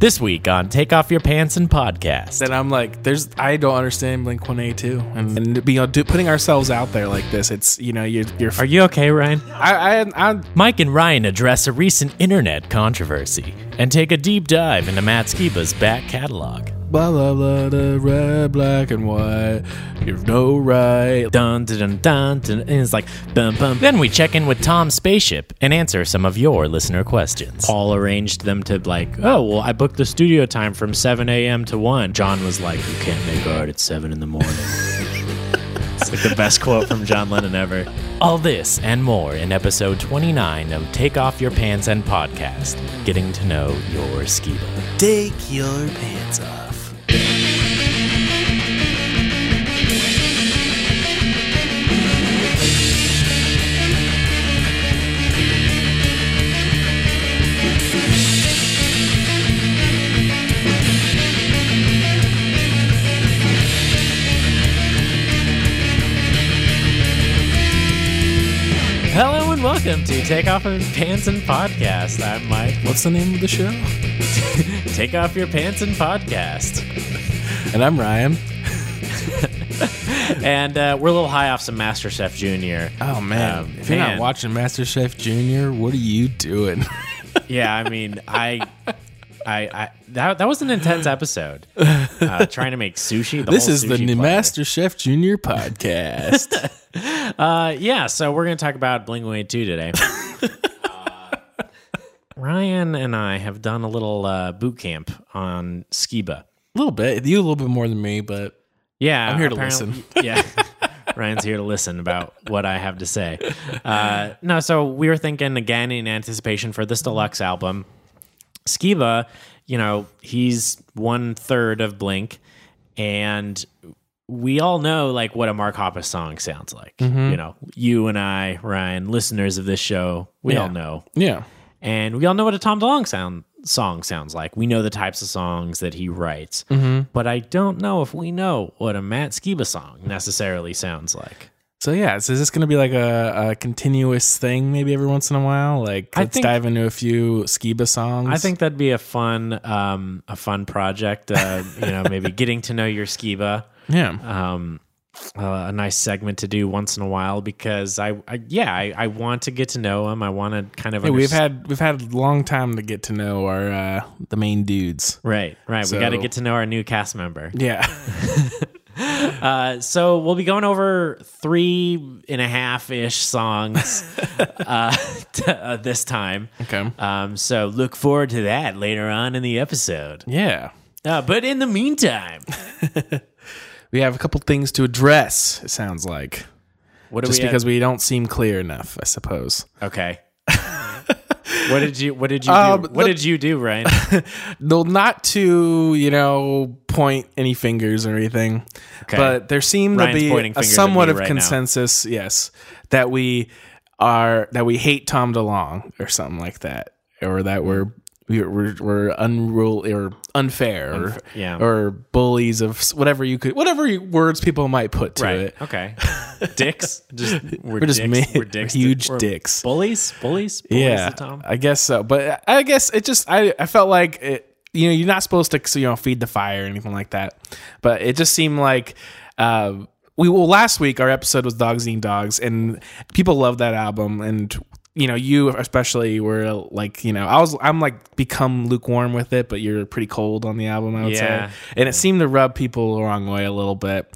This week on Take Off Your Pants and Podcast. And I'm like, there's I don't understand Blink 182, and, and you know, do, putting ourselves out there like this. It's you know you're you're. Are you okay, Ryan? I I I Mike and Ryan address a recent internet controversy and take a deep dive into Matt Skiba's back catalog. Blah blah blah the red black and white. You've no right. Dun dun dun dun, dun and it's like bum bum. Then we check in with Tom's spaceship and answer some of your listener questions. Paul arranged them to like, oh well, I booked the studio time from 7 a.m. to 1. John was like, you can't make art at 7 in the morning. it's like the best quote from John Lennon ever. All this and more in episode 29 of Take Off Your Pants and Podcast, getting to know your skiba. Take your pants off. And welcome to Take Off Your Pants and Podcast. I'm Mike. What's the name of the show? Take Off Your Pants and Podcast. And I'm Ryan. and uh, we're a little high off some MasterChef Junior. Oh man, Um, if you're man. not watching MasterChef Junior, what are you doing? Yeah, I mean, I, I, I that that was an intense episode. Uh, trying to make sushi. The this is the platter. MasterChef Junior podcast. Uh, yeah, so we're gonna talk about Blink One Two today. Uh, Ryan and I have done a little uh, boot camp on Skiba. a little bit, you a little bit more than me, but Yeah, I'm here to listen. Yeah, Ryan's here to listen about what I have to say. Uh, no, so we were thinking again in anticipation for this deluxe album. Skiba, you know, he's one third of Blink, and we all know like what a Mark Hoppus song sounds like. You know, you and I, Ryan, listeners of this show, we Yeah. all know yeah, and we all know what a Tom DeLonge sound song sounds like. We know the types of songs that he writes, Mm-hmm. but I don't know if we know what a Matt Skiba song necessarily sounds like. So yeah, so is this going to be like a, a continuous thing? Maybe every once in a while, like let's think- dive into a few Skiba songs. I think that'd be a fun, um, a fun project. Uh, you know, maybe getting to know your Skiba. yeah, Um, uh, a nice segment to do once in a while because I, I yeah, I, I want to get to know him. I want to kind of Hey, we've had we've had a long time to get to know our uh, the main dudes. right, right. we got to get to know our new cast member. Yeah, Uh, so we'll be going over three and a half ish songs uh, uh, this time. okay, Um, so look forward to that later on in the episode. yeah. Uh, but in the meantime, We have a couple things to address. It sounds like what just we because we don't seem clear enough, I suppose. okay. What did you What did you Uh, do? What look- did you do, Ryan? No, not to you know point any fingers or anything, Okay. but there seemed Ryan's to be a somewhat of right now. consensus. Yes, that we are that we hate Tom DeLonge or something like that, or that we're we're we're, unruly or unfair or yeah. or bullies of whatever you could whatever words people might put to right. it. Okay. Dicks. Just we're, We're just dicks. We're dicks. huge We're dicks. Bullies. Bullies. Bullies yeah, to Tom. I guess so. But I guess it just I I felt like it. You know, you're not supposed to you know feed the fire or anything like that. But it just seemed like. Uh, we well last week our episode was dogs eating dogs and people loved that album and you know you especially were like you know i was i'm like become lukewarm with it but you're pretty cold on the album i would Yeah. say and it seemed to rub people the wrong way a little bit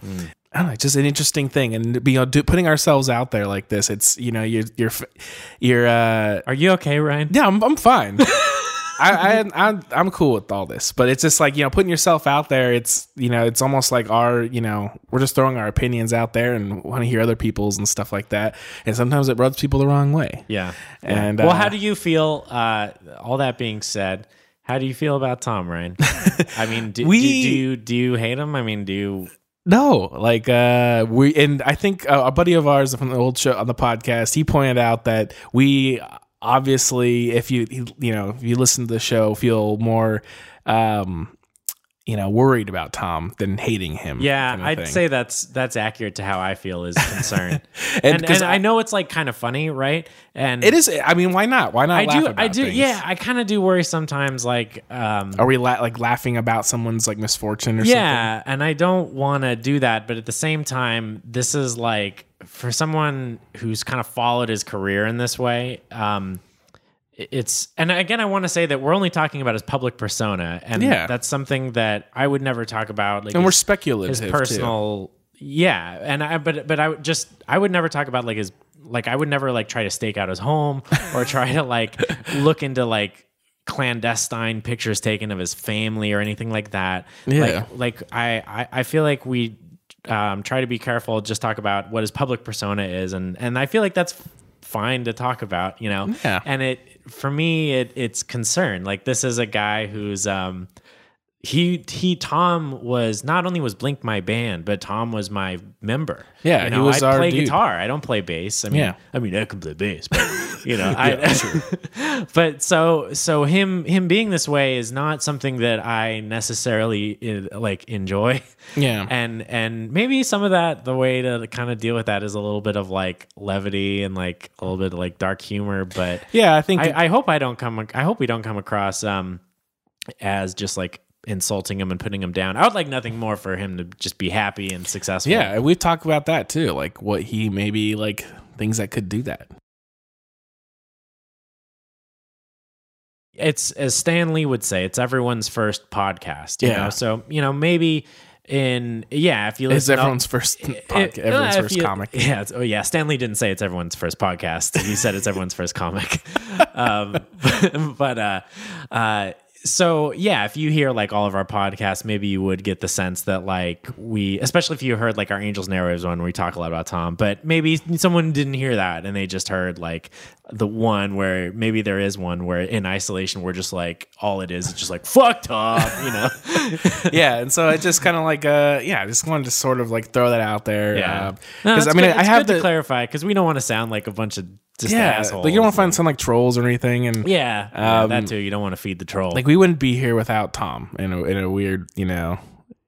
I don't know, it's just an interesting thing, and you know, do, putting ourselves out there like this, it's you know, you're you're you're uh, Are you okay, Ryan? yeah, I'm, I'm fine. I, I I'm I'm cool with all this, but it's just like you know, putting yourself out there. It's you know, it's almost like our you know, we're just throwing our opinions out there and want to hear other people's and stuff like that. And sometimes it rubs people the wrong way. Yeah. And well, uh, how do you feel? Uh, all that being said, how do you feel about Tom Ryan? I mean, do, We- do, do you do you hate him? I mean, do you? No, like uh we and I think a buddy of ours from the old show on the podcast, he pointed out that we obviously if you you know, if you listen to the show feel more um you know, worried about Tom than hating him. Yeah, kind of I'd thing. say that's that's accurate to how I feel is concerned. And and, and I, know it's like kind of funny, right? And it is. I mean, why not? Why not? I laugh do, I do, things? yeah. I kind of do worry sometimes, like, um, Are we la- like laughing about someone's like misfortune or something? yeah, and I don't want to do that, but at the same time, this is like for someone who's kind of followed his career in this way. Um, it's and again, I want to say that we're only talking about his public persona, and Yeah. that's something that I would never talk about. Like? And we're speculative. his too. personal yeah and i but but i would just i would never talk about like his like i would never like try to stake out his home or try to like look into like clandestine pictures taken of his family or anything like that Yeah. like like i i, I feel like we um try to be careful just talk about what his public persona is. And and i feel like that's fine to talk about you know? Yeah. and it for me it it's concern. Like this is a guy who's um he he Tom was not only was Blink my band, but Tom was my member. Yeah, you he was I our play dude. guitar. I don't play bass. I mean, Yeah. I mean I can play bass, but you know, I. but so so him him being this way is not something that I necessarily uh, like enjoy. Yeah. and and maybe some of that the way to kind of deal with that is a little bit of like levity and like a little bit of like dark humor, but Yeah, I think I, I hope I don't come. I hope we don't come across um as just like insulting him and putting him down. I would like nothing more for him to just be happy and successful. Yeah, we've talked about that too. Like what he maybe like things that could do that. it's as Stan Lee would say, it's everyone's first podcast. You Yeah. know, so you know maybe in yeah, if you It's listen, everyone's first podcast, uh, everyone's if first you- comic. Yeah, it's, oh yeah. Stan Lee didn't say it's everyone's first podcast. He said it's everyone's first comic. um, but uh, uh, so yeah, if you hear like all of our podcasts, maybe you would get the sense that like we, especially if you heard like our Angels & Airwaves one, we talk a lot about Tom. But maybe someone didn't hear that and they just heard like the one where maybe there is one where in isolation we're just like all it is is just like fucked up, you know. yeah, and so I just kind of like uh yeah, I just wanted to sort of like throw that out there. Yeah, because No, I mean good- I have to clarify because we don't want to sound like a bunch of just yeah, assholes. like you don't want to find some like trolls or anything, and yeah, yeah, Um, that too. You don't want to feed the troll. like we wouldn't be here without Tom in a in a weird you know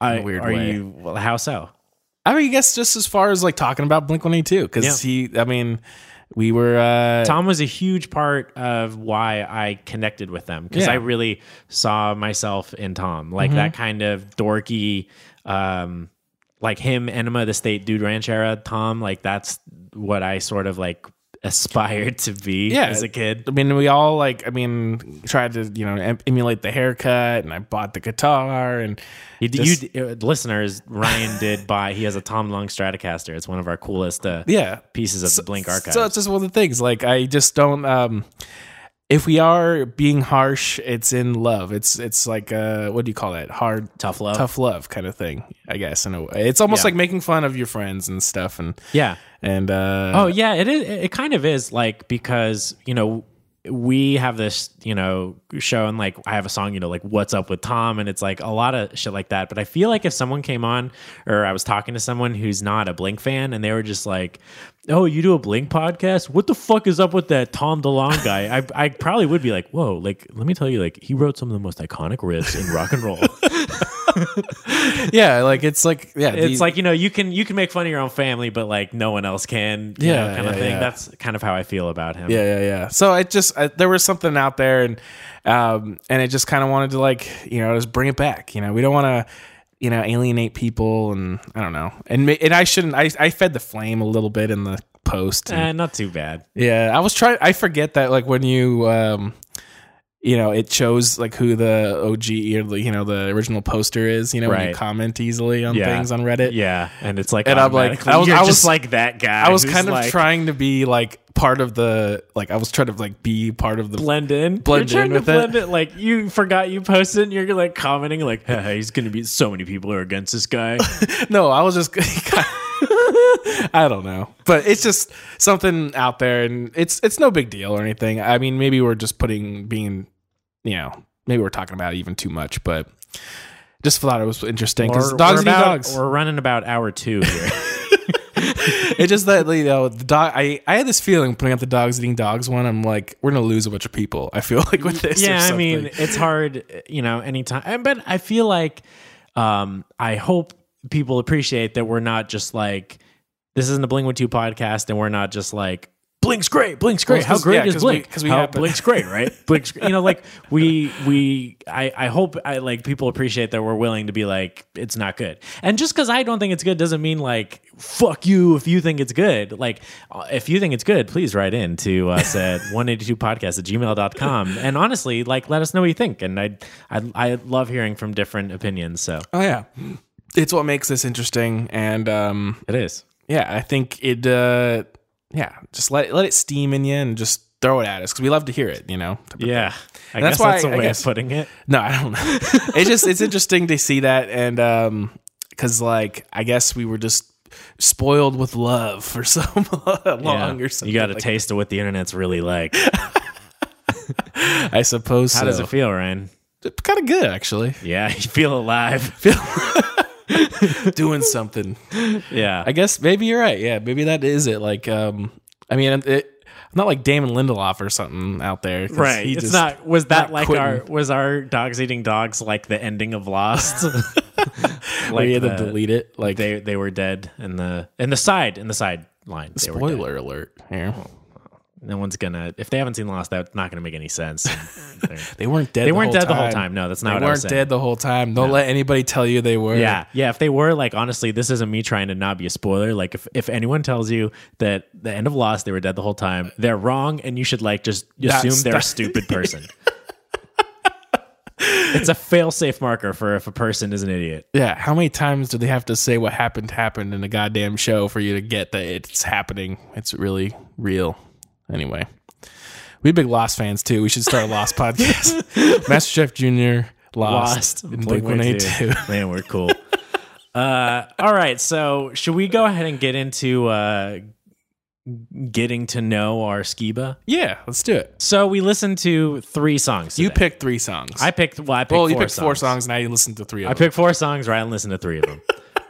I, weird are way. you? Well, how so? I mean, I guess just as far as like talking about Blink One Eighty Two, because he, I mean, we were uh Tom was a huge part of why I connected with them because Yeah. I really saw myself in Tom, like that kind of dorky, um, like him, Enema, the State, Dude Ranch era. Tom, like that's what I sort of like aspired to be Yeah. as a kid. I mean, we all like, I mean, tried to, you know, em- emulate the haircut, and I bought the guitar, and You, Just- you uh, listeners, Ryan did buy. He has a Tom DeLonge Stratocaster. It's one of our coolest uh, yeah, pieces of the Blink archive. So it's just one of the things. Like, I just don't. um If we are being harsh, it's in love. It's it's like uh what do you call that? Hard, tough love. tough love kind of thing. I guess in a way, it's almost Yeah. like making fun of your friends and stuff, and Yeah. and uh Oh yeah, it is. It kind of is like because you know we have this you know show and like I have a song you know like what's up with Tom and it's like a lot of shit like that. But I feel like if someone came on or I was talking to someone who's not a Blink fan and they were just like, "Oh, you do a Blink podcast? What the fuck is up with that Tom DeLonge guy?" I I probably would be like, "Whoa!" Like let me tell you, like he wrote some of the most iconic riffs in rock and roll. yeah, like it's like yeah, it's the- like you know you can you can make fun of your own family, but like no one else can. you Yeah, know, kind of thing. yeah. That's kind of how I feel about him. Yeah, yeah, yeah. So it just I, there was something out there, and um, and it just kind of wanted to like you know just bring it back. You know, we don't want to you know alienate people, and I don't know, and and I shouldn't. I I fed the flame a little bit in the post. and- Eh, not too bad. yeah, I was trying. I forget that like when you um. You know, it shows like who the OG or the you know the original poster is. You know, when you comment easily on Yeah. things on Reddit. Yeah, and it's like And I'm like- I was- I was- just like that guy. I was kind of like, trying to be like part of the like I was trying to like be part of the blend in, Blend in with to it. blend it. Like you forgot you posted, and you're like commenting like, hey, "He's gonna be so many people are against this guy." No, I was just I don't know. But it's just something out there and it's it's no big deal or anything. I mean, maybe we're just putting being you know, maybe we're talking about it even too much, but just thought it was interesting cuz dogs we're about- dogs. We're running about hour two here. It's just that you know the dog. I I had this feeling putting up the dogs eating dogs one. I'm like, we're gonna lose a bunch of people. I feel like with this. yeah, I mean, it's hard, you know, anytime. But I feel like um, I hope people appreciate that we're not just like this isn't a Blink One Two podcast, and we're not just like Blink's great, Blink's great. Well, How great yeah, is we- Blink? 'cause we How happen- Blink's great, right? Blink's, you know, like we we I I hope I like people appreciate that we're willing to be like it's not good, and just because I don't think it's good doesn't mean like fuck you if you think it's good. Like uh, if you think it's good, please write in to us at 182podcast at gmail.com. And honestly, like let us know what you think. And I I I love hearing from different opinions. So oh yeah, it's what makes this interesting. And um, it is. yeah, I think it. Uh, yeah, just let let it steam in you and just throw it at us because we love to hear it. You know. Yeah. I that's guess why that's a I way guess- of putting it. No, I don't know. it's just it's interesting to see that and um because like I guess we were just spoiled with love for so long Yeah. or something. You got a like- taste of what the internet's really like. I suppose. How does it feel, Ryan? Kind of good actually. Yeah, you feel alive. Doing something. Yeah. I guess maybe you're right. Yeah, maybe that is it. Like um, I mean, it. Not like Damon Lindelof or something out there. right. It's not was that not like quitting. our was our dogs eating dogs like the ending of Lost? like you had to delete it. Like they they were dead in the in the side in the side line. They were dead. spoiler alert. Here, No one's gonna if they haven't seen Lost, that's not gonna make any sense. They're- weren't dead. they the weren't whole dead the whole time. time. No, that's not They what I was weren't saying. dead the whole time. Don't let anybody tell you they were. Yeah, yeah. If they were like, honestly, this isn't me trying to not be a spoiler. Like, if, if anyone tells you that the end of Lost they were dead the whole time, they're wrong, and you should like just That's- assume they're a stupid person. it's a fail-safe marker for if a person is an idiot. Yeah, how many times do they have to say what happened happened in a goddamn show for you to get that it's happening? It's really real. Anyway, we big Lost fans too. We should start a Lost podcast. Master Chef Junior, Lost, Lost, and Blink One Eight Two. Man, we're cool. uh, all right, so should we go ahead and get into uh, getting to know our skiba? Yeah, let's do it. So we listened to three songs. You today. picked three songs. I picked. Well, I picked. well, four picked songs. four songs. Now you listened to three of them. I them. picked four songs. Ryan listened to three of them.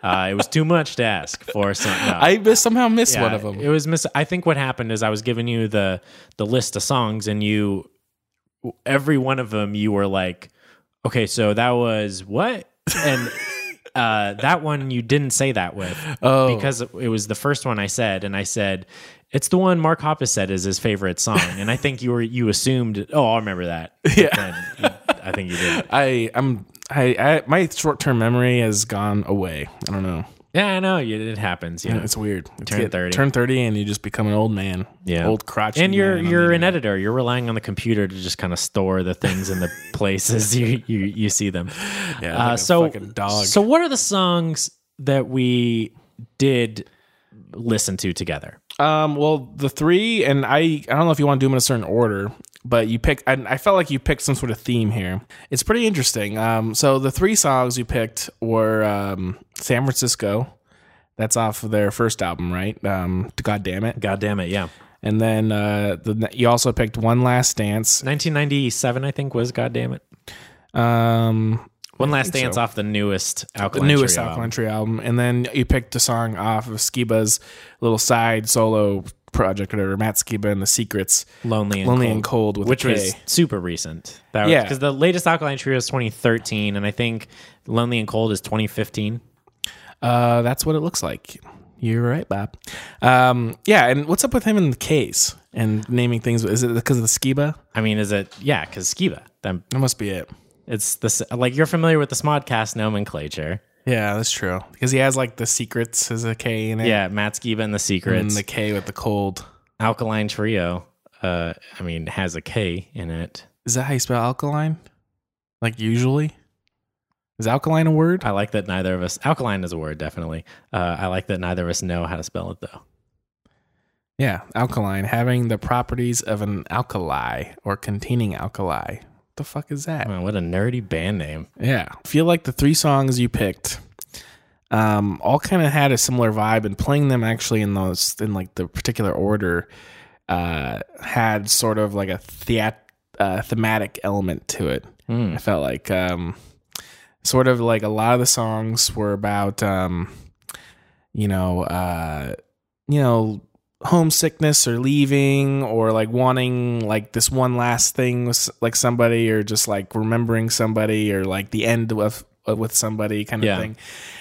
Uh, it was too much to ask for some. No. I somehow missed Yeah, one of them. It was miss. I think what happened is I was giving you the the list of songs, and you every one of them you were like, okay, so that was what, and uh, that one you didn't say that with oh, because it was the first one I said, and I said. It's the one Mark Hoppus said is his favorite song, and I think you were you assumed. Oh, I'll remember that. Yeah. you- I think you did. I I'm I, I my short term memory has gone away. I don't know. Yeah, I know. It happens. Yeah. It's weird. It's Turn get- 30. Turn thirty, and you just become an old man. Yeah. old crotch. and you're you're an editor. You're relying on the computer to just kind of store the things in the places you you, you see them. Yeah, Uh, like a so fucking dog. so what are the songs that we did listen to together? Um, well, the three, and I, I don't know if you want to do them in a certain order, but you picked. I, I felt like you picked some sort of theme here. It's pretty interesting. Um, so the three songs you picked were um, San Francisco. That's off of their first album, right? Um, God damn it. God damn it, yeah. And then uh, the you also picked One Last Dance. 1997, I think, was God damn it. Um, One Last Dance so. off the newest the newest Trio Alkaline album. Trio album, and then you picked a song off of Skiba's little side solo project, whatever. Matt Skiba and the Secrets, Lonely and "Lonely Cold, and Cold" with which was super recent. That Yeah. because the latest Alkaline Trio is 2013, and I think Lonely and Cold is 2015. Uh, that's what it looks like. You're right, Bob. Um, yeah, and what's up with him in the case and naming things? Is it because of the Skiba? I mean, is it? Yeah, because Skiba. Then That must be it. it's this like you're familiar with the Smodcast nomenclature. Yeah, that's true. Because he has like the secrets as a K in it. Yeah, Matt Skiba and the Secrets. and the K with the cold. Alkaline Trio. Uh, I mean, has a K in it. Is that how you spell alkaline? Like usually? Is alkaline a word? I like that neither of us. Alkaline is a word, definitely. Uh, I like that neither of us know how to spell it though. Yeah, alkaline, having the properties of an alkali or containing alkali. The fuck is that? Wow, what a nerdy band name. Yeah. I feel like the three songs you picked um, all kind of had a similar vibe, and playing them actually in those in like the particular order uh, had sort of like a theat- uh, thematic element to it. I felt like um, sort of like a lot of the songs were about um, you know uh, you know, homesickness or leaving or like wanting like this one last thing with like somebody or just like remembering somebody or like the end of with somebody kind of Yeah. thing.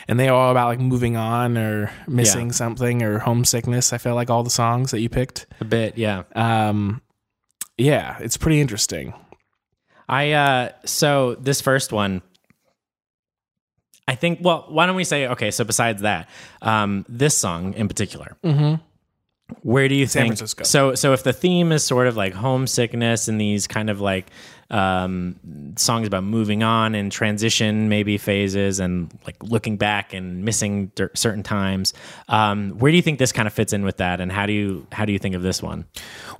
And they are all about like moving on or missing Yeah. something or homesickness. I feel like all the songs that you picked. A bit, yeah. Um yeah, it's pretty interesting. I uh so this first one I think well, why don't we say okay, so besides that, um this song in particular. Mhm. Where do you San think Francisco. so so if the theme is sort of like homesickness and these kind of like um songs about moving on and transition maybe phases and like looking back and missing cer- certain times um where do you think this kind of fits in with that and how do you how do you think of this one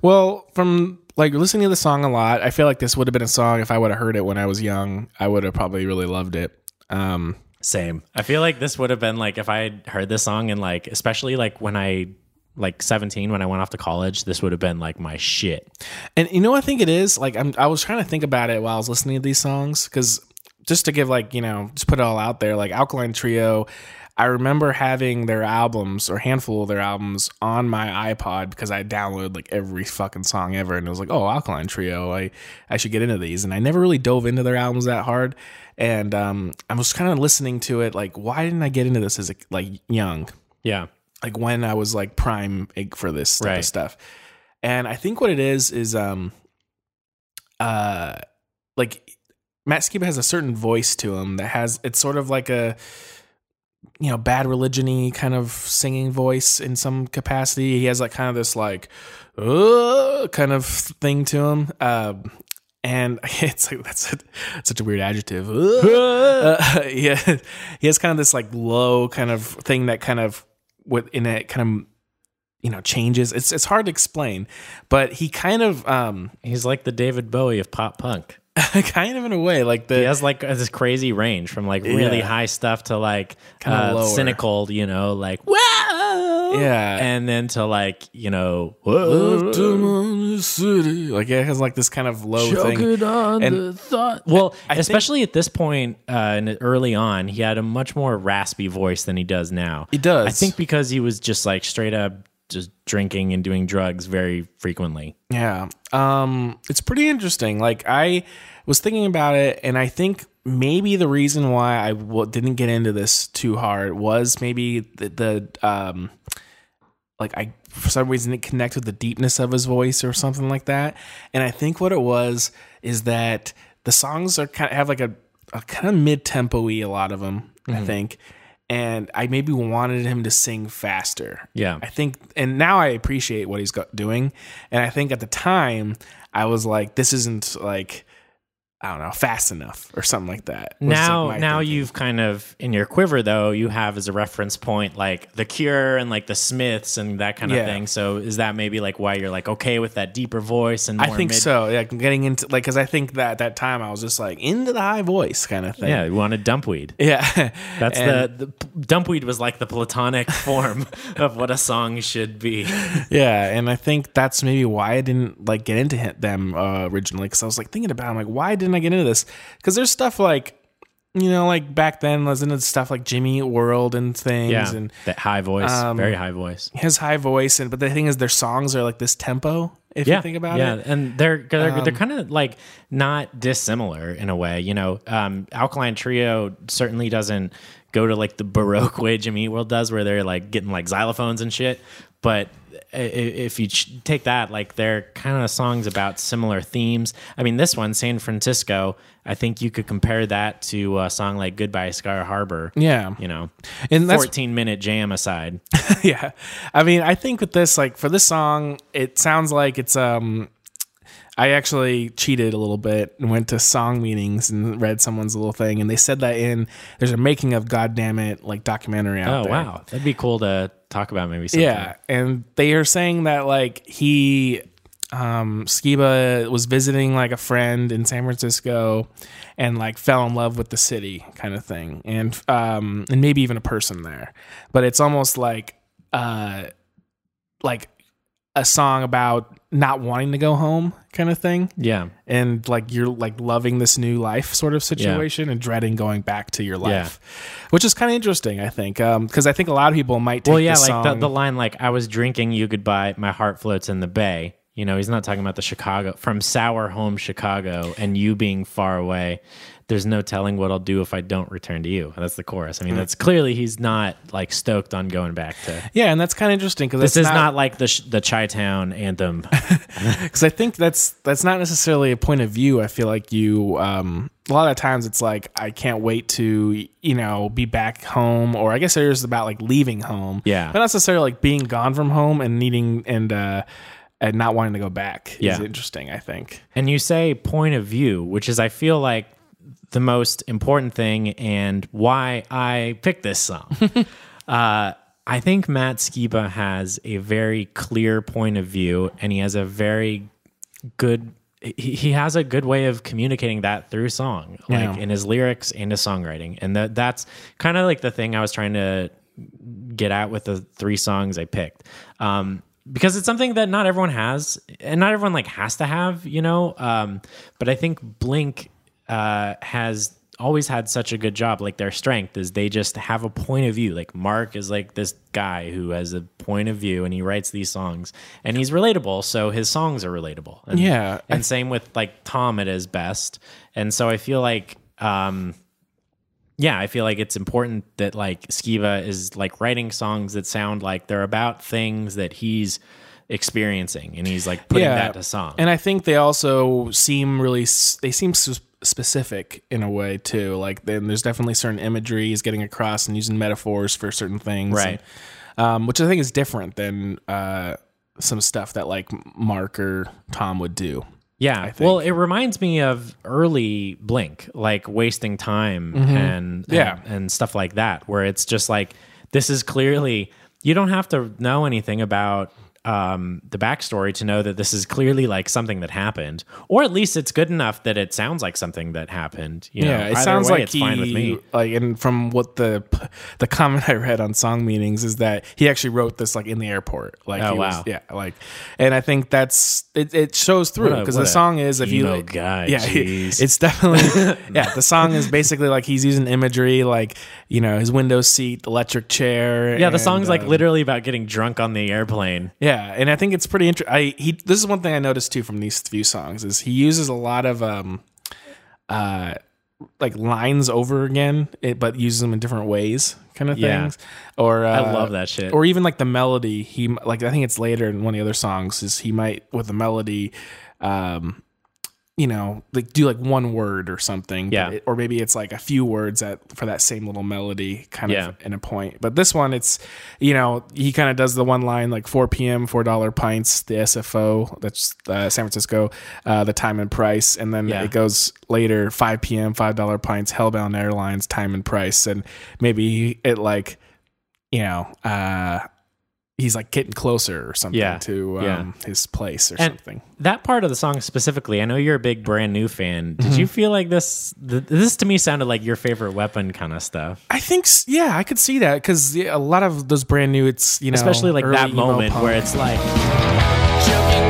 Well, from like listening to the song a lot, I feel like this would have been a song if I would have heard it when I was young, I would have probably really loved it. Um Same. I feel like this would have been like if I had heard this song and like especially like when I like 17 when I went off to college, this would have been like my shit. And you know what I think it is? Like I'm I was trying to think about it while I was listening to these songs cuz just to give like, you know, just put it all out there, like Alkaline Trio, I remember having their albums or handful of their albums on my iPod because I downloaded like every fucking song ever and it was like, "Oh, Alkaline Trio, I I should get into these." And I never really dove into their albums that hard. And um I was kind of listening to it like, why didn't I get into this as a, like young? Yeah. Like when I was like prime egg for this type Right. of stuff. And I think what it is is um uh like Matt Skiba has a certain voice to him that has it's sort of like a you know bad religiony kind of singing voice in some capacity. He has like kind of this like uh, kind of thing to him. Um and it's like that's a, such a weird adjective. Uh, yeah, he has kind of this like low kind of thing that kind of with in it kind of you know changes. It's it's hard to explain, but he kind of um He's like the David Bowie of pop punk. kind of in a way like the He has like this crazy range from like really Yeah. high stuff to like uh, cynical, you know, like whoa, Yeah. and then to like you know, whoa, like it has like this kind of low thing. on And the thought. Well, I especially at this point, uh, and early on, he had a much more raspy voice than he does now. He does. I think because he was just like straight up just drinking and doing drugs very frequently. Yeah. Um it's pretty interesting. Like I was thinking about it and I think maybe the reason why I w- didn't get into this too hard was maybe the, the um like I for some reason didn't connect with the deepness of his voice or something like that. And I think what it was is that the songs are kind of have like a, a kind of mid tempo-y a lot of them, I mm-hmm. think. And I maybe wanted him to sing faster. Yeah. I think, and now I appreciate what he's got doing. And I think at the time, I was like, this isn't like, I don't know, fast enough or something like that. was, like, now now thinking. you've kind of in your quiver though you have as a reference point like the cure and like the smiths and that kind of Yeah. thing so is that maybe like why you're like okay with that deeper voice and I think mid- so. Yeah, getting into like, because I think that at that time I was just like into the high voice kind of thing. yeah you wanted dumpweed Yeah. that's And- the, the dumpweed was like the platonic form of what a song should be Yeah, and I think that's maybe why I didn't like get into hit- them uh, originally because I was like thinking about, it, I'm like, why didn't I get into this? Because there's stuff like, you know, like back then I was into stuff like Jimmy World and things, yeah and that high voice Um, very high voice his high voice, and but the thing is, their songs are like this tempo. If you think about yeah, it, and they're they're, they're Um, kind of like not dissimilar in a way. You know, um, Alkaline Trio certainly doesn't go to like the baroque way Jimmy Eat World does, where they're like getting like xylophones and shit. But if you take that, like they're kind of songs about similar themes. I mean, this one, San Francisco, I think you could compare that to a song like Goodbye Sky Harbor. yeah, You know, and that's 14 minute jam aside. yeah. I mean, I think with this, like for this song, it sounds like it's um. I actually cheated a little bit and went to Songmeanings and read someone's little thing, and they said that in there's a making of goddamn it like documentary out Oh, there. wow. That'd be cool to talk about maybe sometime. Yeah, and they are saying that like he um Skiba was visiting like a friend in San Francisco and like fell in love with the city kind of thing. And um and maybe even a person there. But it's almost like uh like a song about not wanting to go home kind of thing Yeah. and like you're like loving this new life sort of situation and dreading going back to your life which is kind of interesting i think um, because i think a lot of people might take Well, yeah, like the, the line, like, I was drinking you goodbye, my heart floats in the bay. You know, he's not talking about the Chicago, from sour home Chicago and you being far away. There's no telling what I'll do if I don't return to you. That's the chorus. I Mm. mean, that's clearly he's not like stoked on going back to. yeah and that's kind of interesting because This is not, like the sh- the Chi Town anthem. because I think that's that's not necessarily a point of view. I feel like you um, a lot of times it's like I can't wait to you know be back home, or I guess it is about like leaving home. Yeah. but not necessarily like being gone from home and needing and uh, and not wanting to go back. is interesting. I think. And you say point of view, which is, I feel like, the most important thing and why I picked this song. uh, I think Matt Skiba has a very clear point of view and he has a very good. He, he has a good way of communicating that through song, like Yeah. in his lyrics and his songwriting, and that that's kind of like the thing I was trying to get at with the three songs I picked. Um, because it's something that not everyone has and not everyone like has to have, you know. Um, but I think Blink uh, has always had such a good job. Like their strength is they just have a point of view. Like Mark is like this guy who has a point of view and he writes these songs and he's relatable. So his songs are relatable. And, Yeah. And same with like Tom at his best. And so I feel like, um, yeah, I feel like it's important that like Skiba is like writing songs that sound like they're about things that he's experiencing and he's like putting that to song. And I think they also seem really they seem s- specific in a way too. Like then there's definitely certain imagery he's getting across and using metaphors for certain things, Right. And, um, which I think is different than uh, some stuff that like Mark or Tom would do. Yeah. Well, it reminds me of early Blink, like wasting time and, and Mm-hmm. Yeah. and stuff like that, where it's just like this is clearly you don't have to know anything about um, the backstory to know that this is clearly like something that happened, or at least it's good enough that it sounds like something that happened. You Yeah, know? it sounds way, like it's he fine with me. like, and from what the the comment I read on Songmeanings is that he actually wrote this like in the airport. Like, Oh, he was- wow. yeah, like, and I think that's it. It shows through because the song is if you emo guy, yeah, jeez. it's definitely yeah. The song is basically like he's using imagery, like you know his window seat, electric chair. Yeah, the and, song's like um, literally about getting drunk on the airplane. yeah, and I think it's pretty interesting. I he this is one thing I noticed too from these few songs is he uses a lot of um uh like lines over again, it, but uses them in different ways, kind of Yeah. things. Or uh, I love that shit. Or even like the melody. He like I think it's later in one of the other songs is he might with the melody, um, you know, like do like one word or something. Yeah. it- or maybe it's like a few words that for that same little melody kind Yeah. of in a point. But this one, it's you know he kind of does the one line like 4 p.m. four dollar pints, the SFO that's uh, San Francisco, uh, the time and price, and then Yeah. it goes later 5 p.m. five dollar pints, Hellbound Airlines, time and price, and maybe it like you know. uh He's like getting closer or something Yeah. to um, Yeah. his place or And something. that part of the song specifically, I know you're a big brand new fan. Did Mm-hmm. you feel like this? Th- this to me sounded like your favorite weapon kind of stuff. I think, yeah, I could see that because a lot of those brand new, it's you know, Especially like that moment punk. where it's like, Choking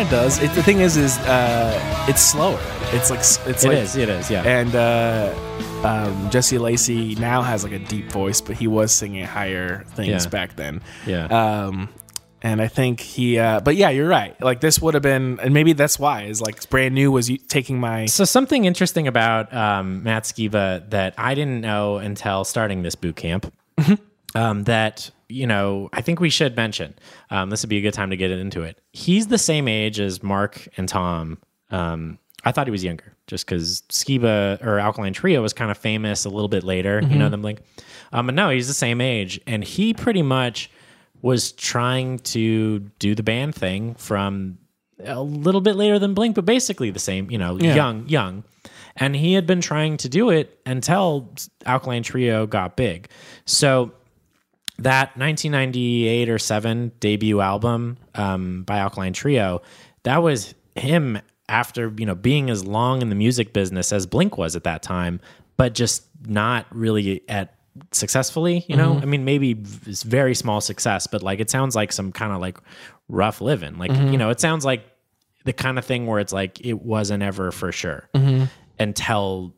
kind of does. It, the thing is, is uh, it's slower. It's like it's it like is, it is, yeah. and uh, um, Jesse Lacey now has like a deep voice, but he was singing higher things Yeah. back then. Yeah. Um, and I think he, uh, but yeah, you're right. Like this would have been, and maybe that's why is like brand new was taking my So something interesting about um, Matt Skiba that I didn't know until starting this boot camp. um, that you know, I think we should mention. Um, this would be a good time to get into it. He's the same age as Mark and Tom. Um, I thought he was younger, just because Skiba or Alkaline Trio was kind of famous a little bit later. You know them like, um, but no, he's the same age, and he pretty much was trying to do the band thing from a little bit later than Blink, but basically the same, you know, Yeah. young, young. And he had been trying to do it until Alkaline Trio got big. So that 1998 or 7 debut album um, by Alkaline Trio, that was him after, you know, being as long in the music business as Blink was at that time, but just not really at successfully, you know? Mm-hmm. I mean, maybe it's very small success, but like it sounds like some kind of like rough living. Like, mm-hmm. you know, it sounds like the kind of thing where it's like it wasn't ever for sure mm-hmm. until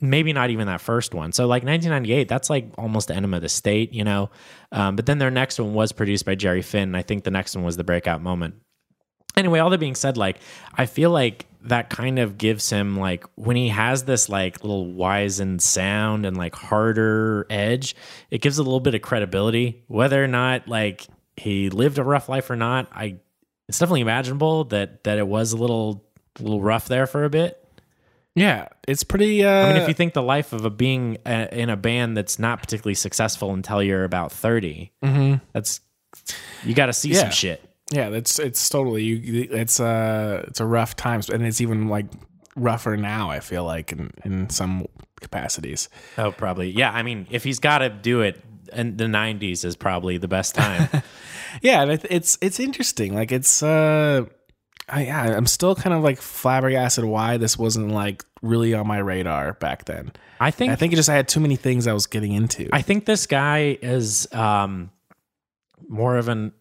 maybe not even that first one. So like 1998, that's like almost the enema of the state, you know. Um, but then their next one was produced by Jerry Finn. and I think the next one was the breakout moment. Anyway, all that being said, like I feel like that kind of gives him like when he has this like little wizened sound and like harder edge, it gives a little bit of credibility. Whether or not like he lived a rough life or not, I it's definitely imaginable that that it was a little little rough there for a bit. Yeah, it's pretty. Uh, I mean, if you think the life of a being uh, in a band that's not particularly successful until you're about 30, that's you got to see Yeah. some shit. yeah, that's it's totally. You, it's uh, it's a rough times, and it's even like rougher now. I feel like in in some capacities. Oh, probably. Yeah. I mean, if he's got to do it, and the 90s is probably the best time. Yeah, and it, it's it's interesting. Like it's uh, I, yeah, I'm still kind of like flabbergasted why this wasn't like really on my radar back then. I think. I think it just I had too many things I was getting into. I think this guy is um, more of an.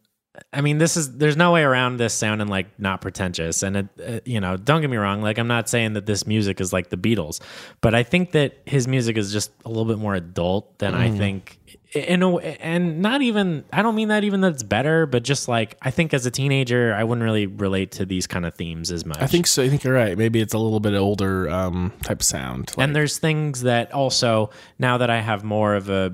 I mean, this is there's no way around this sounding like not pretentious, and it, uh, you know, don't get me wrong. Like, I'm not saying that this music is like the Beatles, but I think that his music is just a little bit more adult than I think. In a, and not even I don't mean that even that's better, but just like I think as a teenager, I wouldn't really relate to these kind of themes as much. I think so. I think you're right. Maybe it's a little bit older um, type of sound. Like, and there's things that also now that I have more of a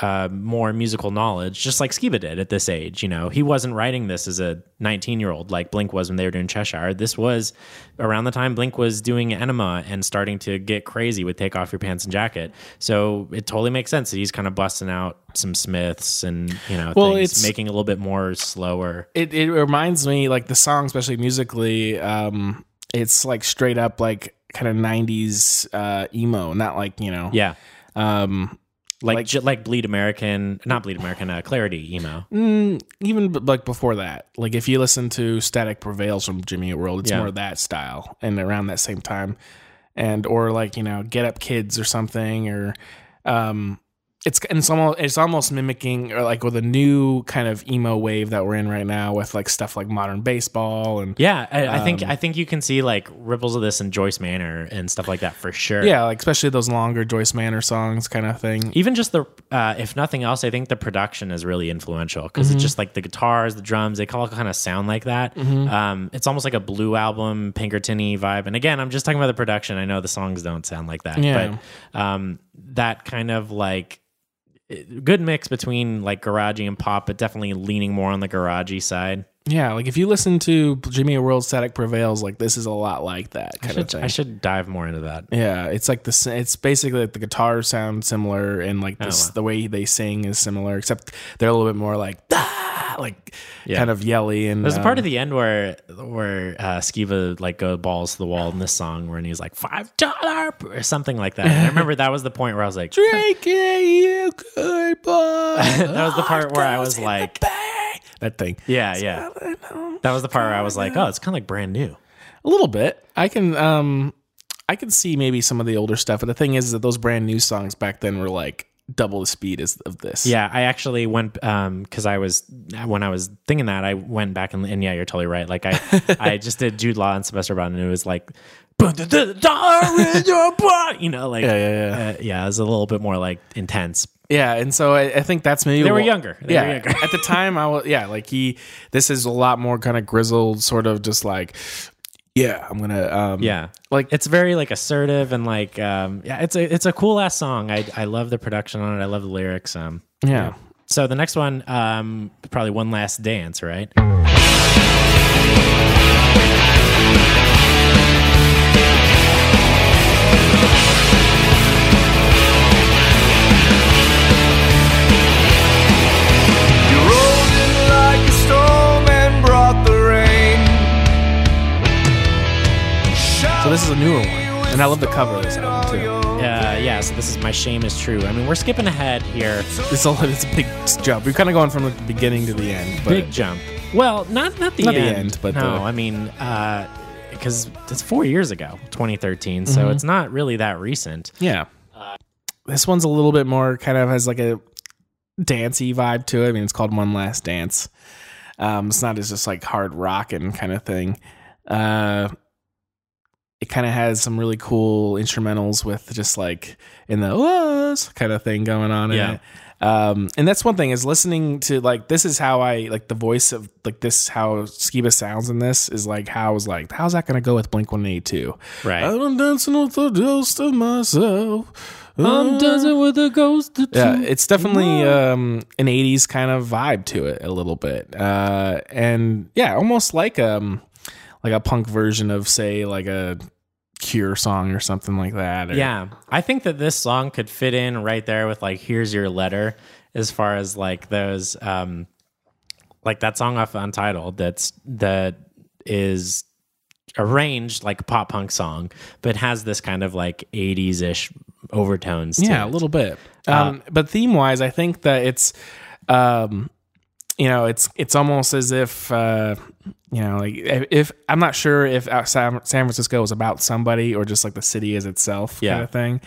uh, more musical knowledge, just like Skiba did at this age. You know, he wasn't writing this as a 19 year old like Blink was when they were doing Cheshire. This was around the time Blink was doing Enema and starting to get crazy with Take Off Your Pants and Jacket. So it totally makes sense that he's kind of busting out some Smiths and you know Well, things, it's- making a little bit more slower. it, it reminds me like the song, especially musically. Um, it's like straight up like kind of 90s uh, emo, not like you know. Yeah. Um, Like, Like- ju- like Bleed American, not Bleed American, uh, Clarity emo. mm, even b- like before that, like if you listen to Static Prevails from Jimmy Eat World, it's Yeah. more that style, and around that same time, and or like you know Get Up Kids or something, or um, it's and it's almost it's almost mimicking or like with a new kind of emo wave that we're in right now with like stuff like modern baseball and Yeah, I, I Um, think I think you can see like ripples of this in Joyce Manor and stuff like that for sure. yeah, like especially those longer Joyce Manor songs kind of thing. Even just the, uh, if nothing else, I think the production is really influential because Mm-hmm. it's just like the guitars, the drums, they all kind of sound like that. Mm-hmm. Um, it's almost like a blue album, Pinkerton-y vibe. And again, I'm just talking about the production. I know the songs don't sound like that, Yeah. but um, that kind of like good mix between like garagey and pop, but definitely leaning more on the garagey side. Yeah, like if you listen to Jimmy World Static Prevails, like this is a lot like that I kind of should, thing. I should dive more into that. Yeah, it's like the it's basically like the guitars sound similar and like this, Oh, wow. the way they sing is similar, except they're a little bit more like ah, like Yeah. kind of yelly and There's a part um, of the end where where uh, Skiba like go balls to the wall in this song where he's like five dollar or something like that. And I remember that was the point where I was like, Drink it, you good boy. that was the part where I was like, that thing. yeah, yeah. That was the part where I was like, oh, it's kind of like brand new. A little bit. I can um I can see maybe some of the older stuff, but the thing is that those brand new songs back then were like double the speed as of this. Yeah, I actually went um because I was when I was thinking that I went back and, and yeah, you're totally right. Like I I just did Jude Law and Semester Abroad and it was like. "Put the dollar in your butt," You know, like Yeah, yeah, yeah. Uh, yeah, it was a little bit more like intense. Yeah, and so I, I think that's maybe They were younger. They yeah, were younger. at the time I was yeah, like he. This is a lot more kind of grizzled, sort of just like, yeah, I'm gonna um Yeah, like it's very like assertive and like um yeah, it's a it's a cool ass song. I I love the production on it. I love the lyrics. Um, yeah. so the next one, um, probably one last dance, right? A newer one, and I love the cover of this album too. Uh, yeah, so this is My Shame is True. I mean, we're skipping ahead here. It's a it's a big jump. We're kind of going from the beginning to the end. But Big jump. Well, not not the Not the end. end, but no, the- I mean, because it's four years ago, 2013. So Mm-hmm. it's not really that recent. yeah, this one's a little bit more kind of has like a dancey vibe to it. I mean, it's called One Last Dance. Um, it's not as just like hard rocking kind of thing. Uh, it kind of has some really cool instrumentals with just like in the was kind of thing going on Yeah. Um, and that's one thing is listening to like this is how I like the voice of like this how Skiba sounds in this is like how I was like how's that gonna go with Blink One Eighty Two? Right. I'm dancing with the ghost of myself. I'm dancing with the ghost. Of Yeah, it's definitely um, an '80s kind of vibe to it, a little bit, uh, and yeah, almost like um, like a punk version of, say, like a Cure song or something like that. or- Yeah, I think that this song could fit in right there with like "Here's Your Letter," as far as like those, um, like that song off Untitled. That's that is arranged like a pop punk song, but has this kind of like '80s ish overtones. To yeah, a little bit. Um, but theme wise, I think that it's, um, you know, it's it's almost as if, uh, you know, like if, if I'm not sure if San, Francisco was about somebody or just like the city as itself, Yeah. kind of thing.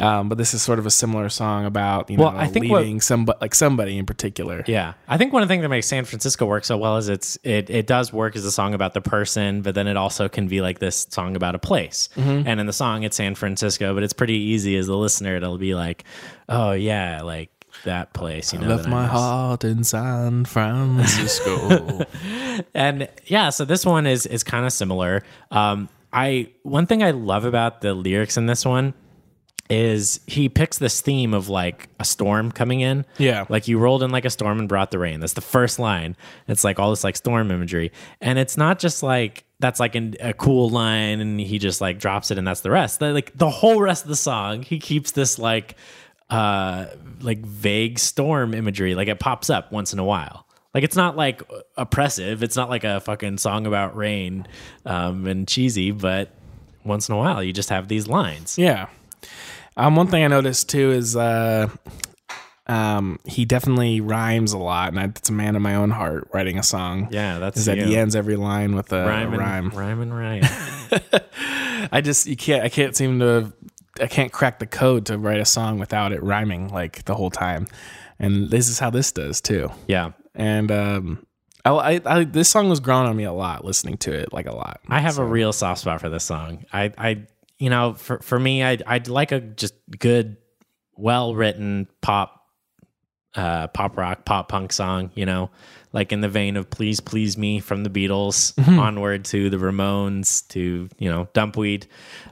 Um, but this is sort of a similar song about you Well, know I think what- leaving somebody like somebody in particular. Yeah, I think one of the things that makes San Francisco work so well is it's it it does work as a song about the person, but then it also can be like this song about a place. Mm-hmm. And in the song, it's San Francisco, but it's pretty easy as a listener to be like, oh yeah, like that place. You know, Left I my heart in San Francisco. and yeah so this one is is kind of similar um i one thing i love about the lyrics in this one is he picks this theme of like a storm coming in Yeah. like you rolled in like a storm and brought the rain that's the first line it's like all this like storm imagery and it's not just like that's like an, a cool line and he just like drops it and that's the rest like the whole rest of the song he keeps this like uh like vague storm imagery like it pops up once in a while like it's not like oppressive it's not like a fucking song about rain um and cheesy but once in a while you just have these lines Yeah. Um, one thing I noticed too is uh, um, he definitely rhymes a lot, and it's a man of my own heart writing a song. yeah that's is that you. he ends every line with a rhyme and, rhyme. rhyme and rhyme I just you can't I can't seem to I can't crack the code to write a song without it rhyming like the whole time, and this is how this does too. yeah And um, I, I, I this song was growing on me a lot listening to it like a lot. I have a real soft spot for this song. I, I, you know, for for me, I I'd like a just good, well written pop, uh, pop rock, pop punk song. You know, like in the vein of "Please Please Me" from the Beatles, onward to the Ramones, to you know, Dumpweed,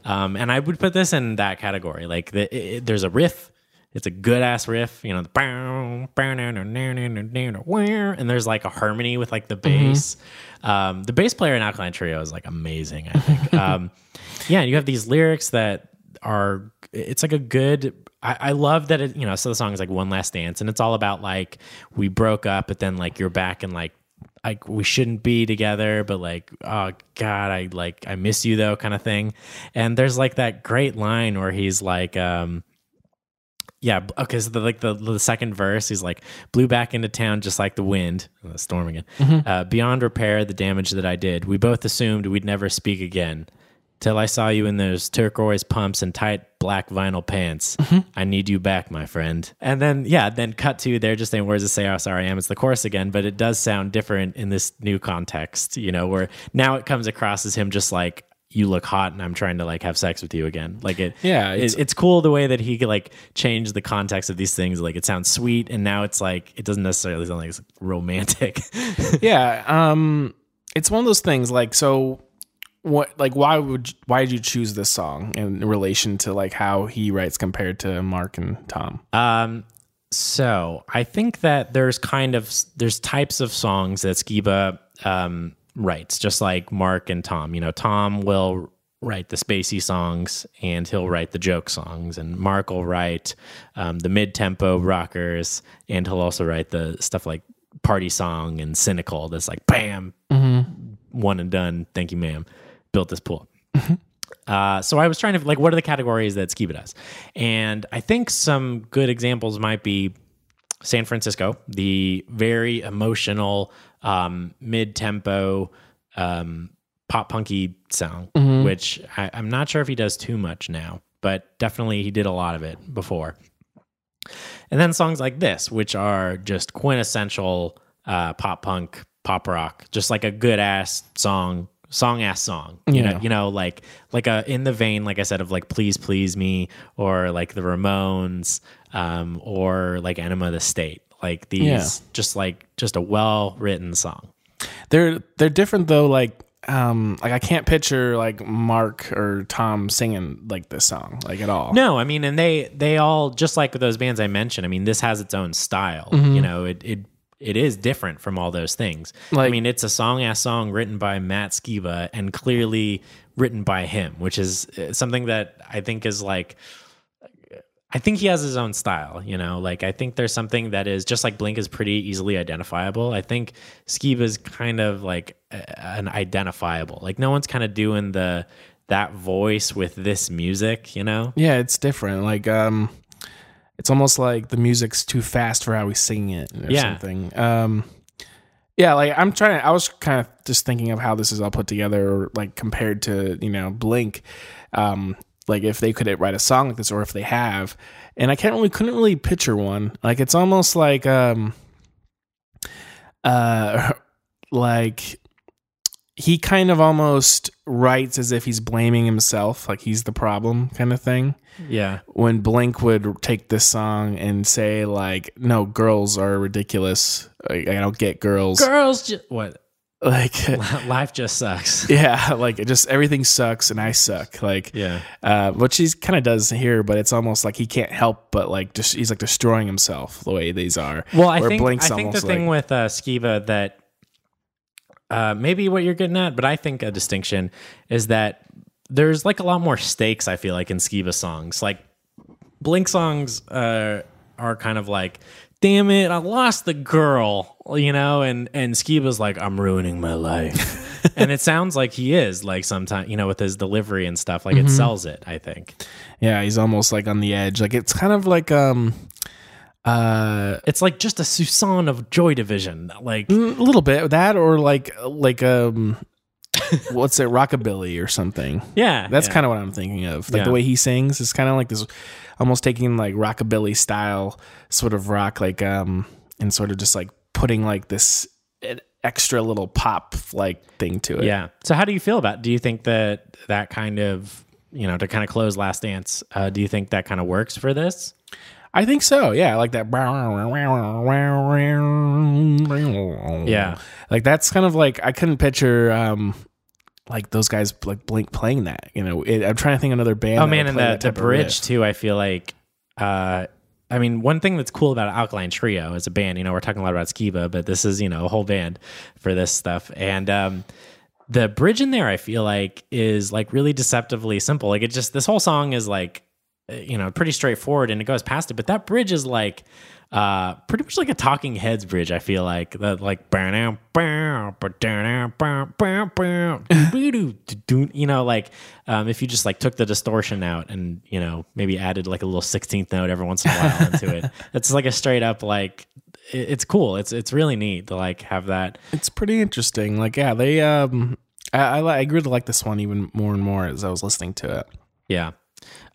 um, and I would put this in that category. Like the, it, there's a riff. It's a good ass riff, you know, the bow, bow, and there's like a harmony with like the bass. Um, the bass player in Alkaline Trio is like amazing, I think. um, yeah, you have these lyrics that are, it's like a good, I, I love that it, you know, so the song is like One Last Dance, and it's all about like, we broke up, but then like you're back and like, like we shouldn't be together, but like, oh God, I like, I miss you though, kind of thing. And there's like that great line where he's like, um, yeah, b- okay. So the, like the the second verse, he's like blew back into town just like the wind, oh, the storm again. Uh, beyond repair, the damage that I did. We both assumed we'd never speak again. Till I saw you in those turquoise pumps and tight black vinyl pants. I need you back, my friend. And then, yeah, then cut to they're just saying words to say how sorry I am. It's the chorus again, but it does sound different in this new context, you know, where now it comes across as him just like, you look hot and I'm trying to like have sex with you again. Like it, Yeah, it- it's- it's cool the way that he could like change the context of these things. Like it sounds sweet, and now it's like it doesn't necessarily sound like it's romantic. yeah um it's one of those things like so what like why would why did you choose this song in relation to like how he writes compared to mark and tom um, so I think that there's kind of there's types of songs that Skiba um, writes, just like Mark and Tom. You know, Tom will write the spacey songs and he'll write the joke songs, and Mark will write um, the mid tempo rockers, and he'll also write the stuff like party song and cynical. That's like bam, one and done. Thank you, ma'am. Built this pool. Uh, so I was trying to like, what are the categories that Skiba does? And I think some good examples might be San Francisco, the very emotional, um, mid-tempo, um, pop punky song, which I, I'm not sure if he does too much now, but definitely he did a lot of it before. And then songs like this, which are just quintessential uh, pop punk, pop rock, just like a good ass song, song ass song. You Yeah. know, you know, like like a in the vein, like I said, of like "Please Please Me" or like the Ramones, um, or like "Enema of the State." Like these, Yeah. just like just a well written song. They're they're different though. Like um like I can't picture like Mark or Tom singing like this song like at all. No, I mean, and they they all just like those bands I mentioned. I mean, this has its own style. You know, it it it is different from all those things. I mean, it's a song ass song written by Matt Skiba and clearly written by him, which is uh, something that I think is like. I think he has his own style, you know. Like I think there's something that is just like Blink is pretty easily identifiable. I think Skiba's kind of like an identifiable. Like no one's kind of doing the that voice with this music, you know. Yeah, it's different. Like um it's almost like the music's too fast for how we sing it or Yeah. something. Um yeah, like I'm trying to, I was kind of just thinking of how this is all put together like compared to, you know, Blink. Um like if they could write a song like this or if they have. And I can't really couldn't really picture one. Like it's almost like um uh like he kind of almost writes as if he's blaming himself, like he's the problem kind of thing. Yeah. When Blink would take this song and say like, "No, girls are ridiculous. Like, I don't get girls." Girls just what? Like, Life just sucks. yeah, like it just everything sucks and I suck. Like, Yeah. uh, what she kind of does here, but it's almost like he can't help but like just he's like destroying himself the way these are. Well, I Where think Blink's I think the thing like- with uh, Skiba that uh, maybe what you're getting at, but I think a distinction is that there's like a lot more stakes. I feel like in Skiba songs, like Blink songs uh, are kind of like, "Damn it, I lost the girl," you know, and and Skiba's like, "I'm ruining my life," and it sounds like he is like sometimes, you know, with his delivery and stuff, like Mm-hmm. it sells it. I think Yeah, he's almost like on the edge. Like it's kind of like um, uh, it's like just a Susan of Joy Division, like. a little bit of that or like like um, what's it, rockabilly or something. Yeah, That's yeah. kind of what I'm thinking of. Like Yeah. the way he sings is kind of like this, almost taking like rockabilly style sort of rock, like um, and sort of just like putting like this extra little pop like thing to it. Yeah. So how do you feel about? Do you think that that kind of you know to kind of close Last Dance? Uh, do you think that kind of works for this? I think so. Yeah, like that. Yeah. like that's kind of like I couldn't picture um like those guys like Blink playing that. You know, it, I'm trying to think of another band. Oh man, and the the bridge too. I feel like. Uh, I mean, one thing that's cool about Alkaline Trio as a band, you know, we're talking a lot about Skiba, but this is, you know, a whole band for this stuff. And um, the bridge in there, I feel like, is like really deceptively simple. Like it just, this whole song is like, you know, pretty straightforward and it goes past it. But that bridge is like, uh, pretty much like a Talking Heads bridge. I feel like that, like, you know, like, um, if you just like took the distortion out and you know maybe added like a little sixteenth note every once in a while into it, it's like a straight up like, it's cool. It's it's really neat to like have that. It's pretty interesting. Like, yeah, they um, I I, I grew to like this one even more and more as I was listening to it. Yeah.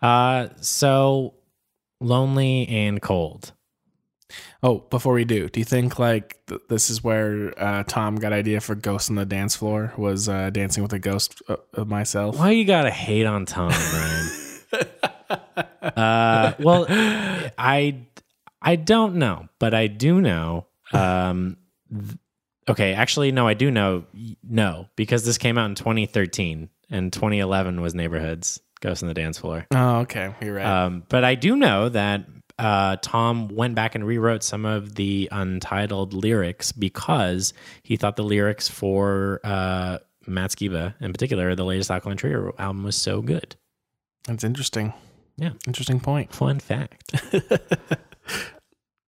Uh, so lonely and cold. Oh, before we do, do you think like th- this is where uh, Tom got idea for Ghost on the Dance Floor? Was uh, dancing with a ghost uh, of myself? Why you gotta hate on Tom, Brian? uh, well, I I don't know, but I do know. Um, th- okay, actually, no, I do know. No, because this came out in 2013, and 2011 was Neighborhoods Ghost on the Dance Floor. Oh, okay, you're right. Um, but I do know that uh, Tom went back and rewrote some of the untitled lyrics because he thought the lyrics for uh, Matt Skiba, in particular, the latest Alkaline Trio album, was so good. That's interesting. Yeah. Interesting point. Fun fact.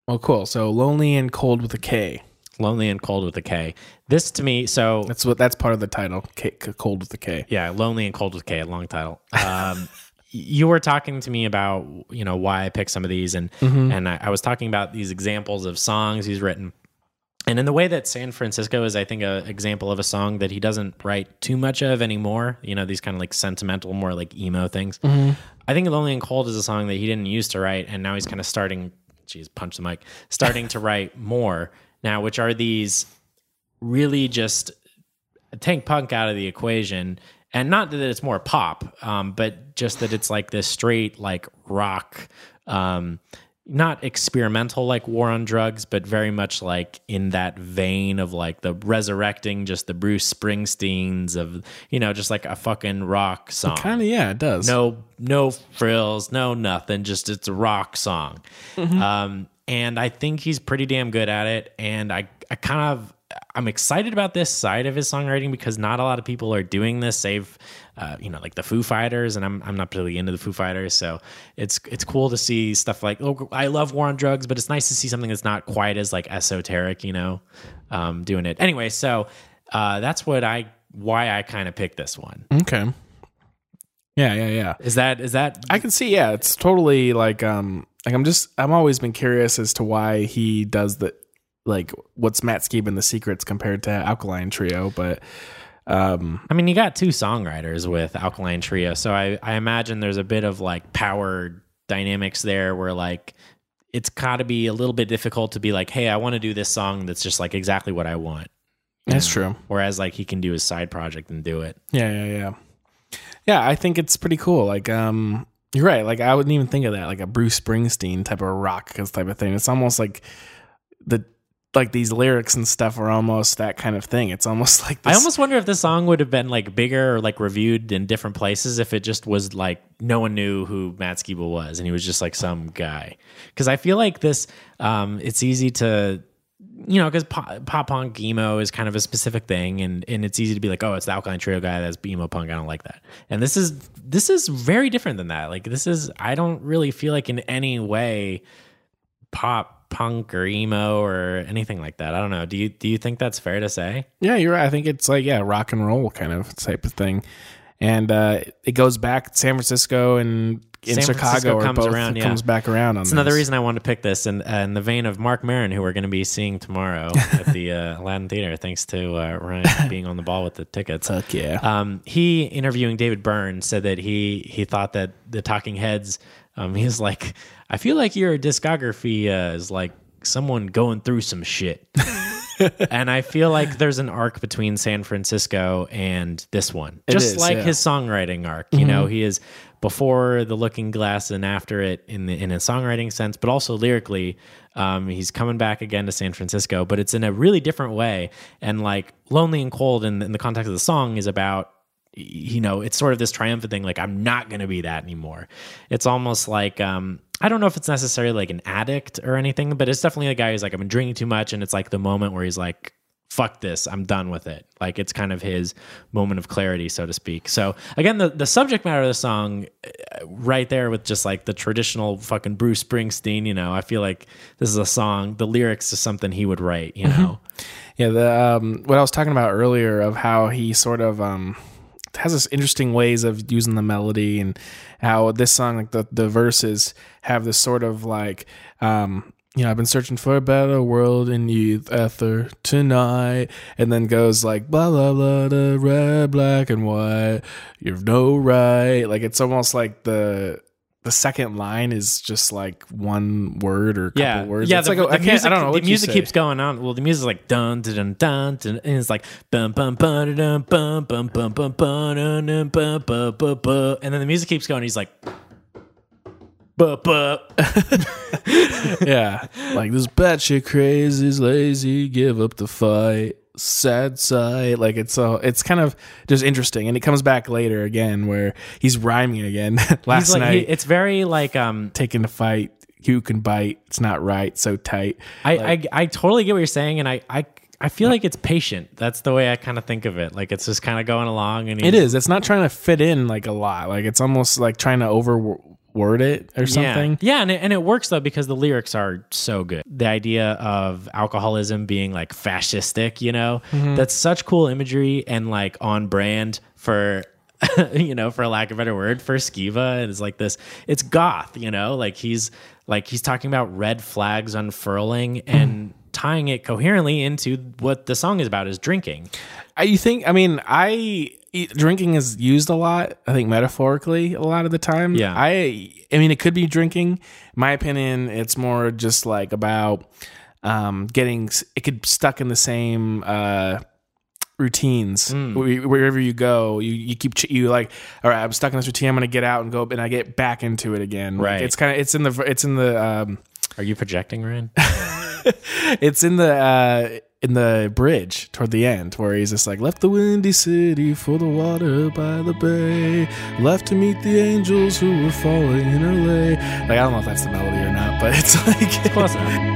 Well, cool. So lonely and cold with a K. Lonely and Cold with a K. This to me, so That's what that's part of the title. K, cold with a K. Yeah, Lonely and Cold with a K, a long title. Um, you were talking to me about you know why I picked some of these, and and I, I was talking about these examples of songs he's written. And in the way that San Francisco is, I think, a example of a song that he doesn't write too much of anymore. You know, these kind of like sentimental, more like emo things. I think "Lonely and Cold" is a song that he didn't used to write, and now he's kind of starting. Geez, punch the mic. Starting to write more now, which are these really just take punk out of the equation. And not that it's more pop um, but just that it's like this straight like rock um, not experimental like war on drugs but very much like in that vein of like the resurrecting just the bruce springsteens of you know just like a fucking rock song. Kind of, yeah, it does. no no frills no nothing just it's a rock song. Um and i think he's pretty damn good at it and i i kind of i'm excited about this side of his songwriting because not a lot of people are doing this save uh, you know like the foo fighters and i'm i'm not really into the foo fighters so it's it's cool to see stuff like oh i love war on drugs but it's nice to see something that's not quite as like esoteric you know um doing it anyway so uh that's what i why i kind of picked this one Okay. Yeah, yeah, yeah. is that is that I can see. Yeah, it's totally like um like I'm just I'm always been curious as to why he does the like what's Matt Skiba and the Sekrets compared to Alkaline Trio, but um I mean, you got two songwriters with Alkaline Trio, so I, I imagine there's a bit of like power dynamics there where like it's got to be a little bit difficult to be like, hey, I want to do this song that's just like exactly what I want. that's true. Whereas like he can do his side project and do it. Yeah, yeah, yeah. Yeah, I think it's pretty cool. Like um you're right. Like I wouldn't even think of that like a Bruce Springsteen type of rock type of thing. It's almost like the like these lyrics and stuff are almost that kind of thing. It's almost like this, I almost wonder if this song would have been like bigger or like reviewed in different places if it just was like no one knew who Matt Skiba was and he was just like some guy. Because I feel like this, um, it's easy to, you know, because pop, punk emo is kind of a specific thing, and and it's easy to be like, oh, it's the Alkaline Trio guy that's emo punk. I don't like that. And this is this is very different than that. Like this is I don't really feel like in any way pop punk or emo or anything like that. I don't know. Do you do you think that's fair to say? Yeah, you're right. I think it's like yeah, rock and roll kind of type of thing, and uh, it goes back to San Francisco and in San Chicago Francisco comes both around, yeah. comes back around on It's another this. reason I wanted to pick this, and uh, in the vein of Marc Maron, who we're going to be seeing tomorrow at the uh, Aladdin Theater, thanks to uh, Ryan being on the ball with the tickets. Fuck yeah. Um, he interviewing David Byrne said that he he thought that the Talking Heads. Um, he's like, I feel like your discography uh, is like someone going through some shit. and I feel like there's an arc between San Francisco and this one, just is, like yeah. Mm-hmm. his songwriting arc. You know, he is before the Looking Glass and after it in the in a songwriting sense, but also lyrically. Um, he's coming back again to San Francisco, but it's in a really different way. And like "Lonely and Cold" in, in the context of the song is about you know it's sort of this triumphant thing like i'm not going to be that anymore it's almost like um i don't know if it's necessarily like an addict or anything but it's definitely a guy who's like i've been drinking too much and it's like the moment where he's like fuck this i'm done with it. Like it's kind of his moment of clarity so to speak. So again the, the subject matter of the song uh, right there with just like the traditional fucking bruce springsteen you know i feel like this is a song the lyrics is something he would write you know? Yeah, the um, what I was talking about earlier of how he sort of um, has this interesting ways of using the melody and how this song, like the the verses, have this sort of like. Um, you know, I've been searching for a better world in youth ether tonight, and then goes like blah blah blah, the red, black, and white. You've no right. Like it's almost like the the second line is just like one word or a couple yeah, words. Yeah, it's the, like, oh, the I music, I don't know. the music keeps going on. Well, the music's like dun dun dun dun, and it's like bum bum bum dun bum bum bum bum bum dun dun bum bum bum bum, and then the music keeps going. He's like, buh buh. yeah, like this batshit crazy's lazy, give up the fight. Sad sight, like it's so it's kind of just interesting, and it comes back later again where he's rhyming again. Last He's like, night, he, it's very like um. taking the fight, Who can bite. It's not right, so tight. I, I I totally get what you're saying, and I I. I feel like it's patient. That's the way I kind of think of it. Like it's just kind of going along, and it is. It's not trying to fit in like a lot. Like it's almost like trying to over word it or something. Yeah, yeah and, it, and it works though because the lyrics are so good. The idea of alcoholism being like fascistic, you know, Mm-hmm. that's such cool imagery and like on brand for. you know, for lack of a better word, for Skiba, it's like this. It's goth, you know, like he's like he's talking about red flags unfurling and tying it coherently into what the song is about is drinking. I, you think? I mean, I e- drinking is used a lot. I think metaphorically a lot of the time. Yeah. I I mean, it could be drinking. My opinion, it's more just like about um, getting. It could stuck in the same. Uh, routines. Where- wherever you go you, you keep ch- you like all right i'm stuck in this routine i'm gonna get out and go and i get back into it again Like, Right. it's kind of it's in the it's in the um Are you projecting, Ryan? it's in the uh in the bridge toward the end where he's just like left the windy city for the water by the bay left to meet the angels who were falling in LA like I don't know if that's the melody or not but it's like Close enough.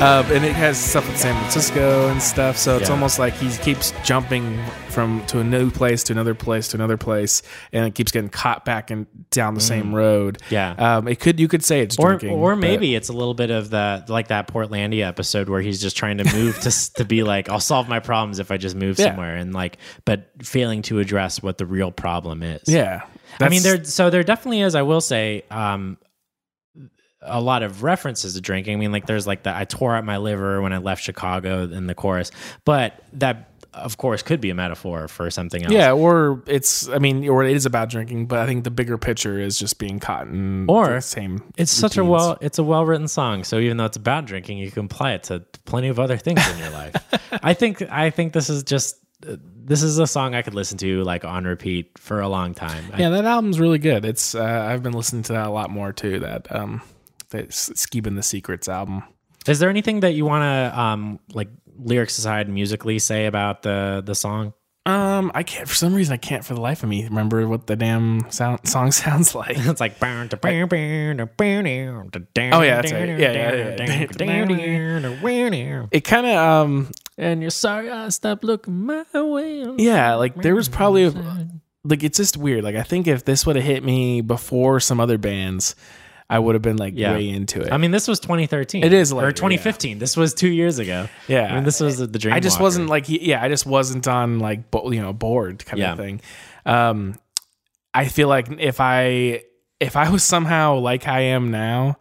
uh, and it has stuff with San Francisco and stuff so it's Yeah. almost like he keeps jumping from to a new place to another place to another place and it keeps getting caught back and down the same road Mm. Yeah. um it could you could say it's or drinking or but- maybe it's a little bit of the like that Portlandia episode where he's just trying to move to to be like I'll solve my problems if I just move Yeah. somewhere and like but failing to address what the real problem is. yeah I mean there so there definitely is I will say um a lot of references to drinking. I mean like there's like the I tore out my liver when I left Chicago in the chorus, but that of course could be a metaphor for something else. Yeah, or it's I mean, or it is about drinking, but I think the bigger picture is just being caught in Or the same. It's such a well it's a well written song. So even though it's about drinking, you can apply it to plenty of other things in your life. I think I think this is just this is a song I could listen to like on repeat for a long time. I- Yeah, that album's really good. It's uh, I've been listening to that a lot more too. That um, that Skiba and the Sekrets album. Is there anything that you want to um like lyrics aside musically say about the the song? Um, I can't for some reason I can't for the life of me remember what the damn sound song sounds like. It's like oh Oh, yeah, that's right. Yeah, yeah, yeah. It kind of um, And you're sorry I stopped looking my way. yeah, like there was probably a, like it's just weird. Like I think if this would have hit me before some other bands, I would have been like Yeah. way into it. I mean, this was 2013. It is or later, 2015. This was two years ago. Yeah. I mean, this was the dream. I just Walker. wasn't like yeah, I just wasn't on like bo- you know bored kind Yeah. of thing. Um, I feel like if I if I was somehow like I am now,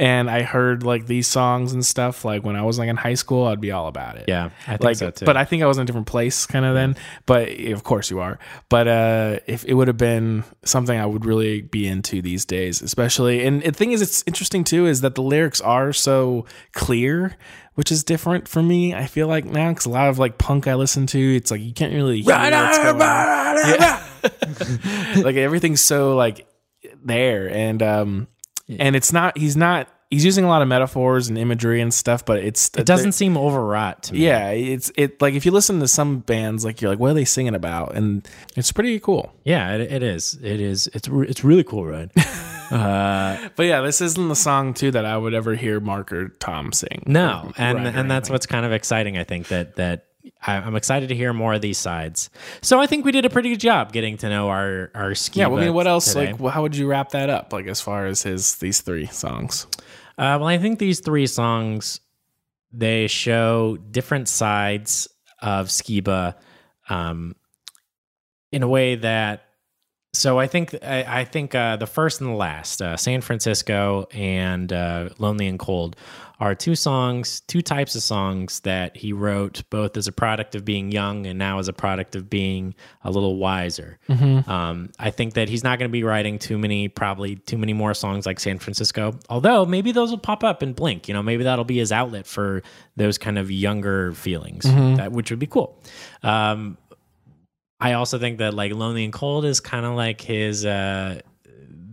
and I heard like these songs and stuff like when I was like in high school, I'd be all about it. Yeah, I think like so too. but I think I was in a different place kind of then. But of course you are. But uh, if it would have been something I would really be into these days, especially. And the thing is, it's interesting too, is that the lyrics are so clear, which is different for me. I feel like now because a lot of like punk I listen to, it's like you can't really hear what's going on. Yeah. like everything's so like there and um and it's not he's not he's using a lot of metaphors and imagery and stuff but it's it doesn't seem overwrought to me. yeah, it's it like if you listen to some bands, like you're like, what are they singing about? And it's pretty cool. yeah, it, it is. It is. It's it's really cool, right? Uh, but yeah, this isn't the song too that I would ever hear Mark or Tom sing. No, Or and or and that's what's kind of exciting. I think that that I'm excited to hear more of these sides. So I think we did a pretty good job getting to know our our ski. yeah. Well, I mean, what else? Today. Like, well, how would you wrap that up? Like, as far as his these three songs. Uh, well, I think these three songs they show different sides of Skiba um, in a way that. So I think I, I think uh, the first and the last, uh, San Francisco and uh, Lonely and Cold, are two songs, two types of songs that he wrote both as a product of being young and now as a product of being a little wiser. Um, I think that he's not going to be writing too many, probably too many more songs like San Francisco. Although maybe those will pop up and blink. You know, maybe that'll be his outlet for those kind of younger feelings, that which would be cool. Um, I also think that like Lonely and Cold is kind of like his uh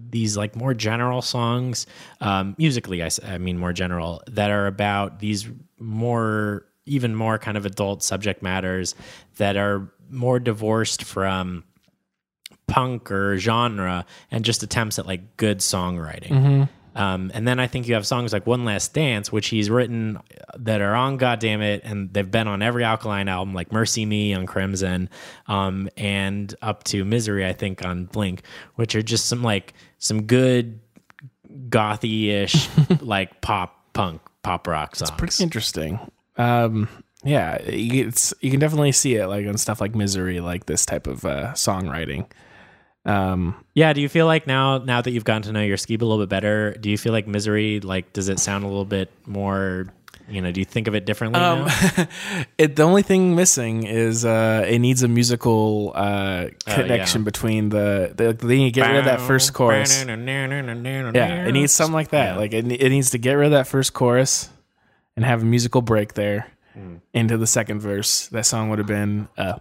these like more general songs um musically I mean more general that are about these more even more kind of adult subject matters that are more divorced from punk or genre and just attempts at like good songwriting. Um, and then I think you have songs like One Last Dance, which he's written that are on Goddamnit, and they've been on every Alkaline album, like Mercy Me on Crimson, um, and up to Misery, I think, on Blink, which are just some like some good gothy ish, like pop punk, pop rock songs. It's pretty interesting. Um, yeah, it's you can definitely see it like on stuff like Misery, like this type of uh, songwriting. Um, Yeah, do you feel like now now that you've gotten to know your ski a little bit better, do you feel like Misery like does it sound a little bit more you know, do you think of it differently Um, now? it the only thing missing is uh, it needs a musical uh, connection yeah. between the, the they need to get rid of that first chorus. Yeah, it needs something like that. Like it, it needs to get rid of that first chorus and have a musical break there into the second verse. That song would have been uh,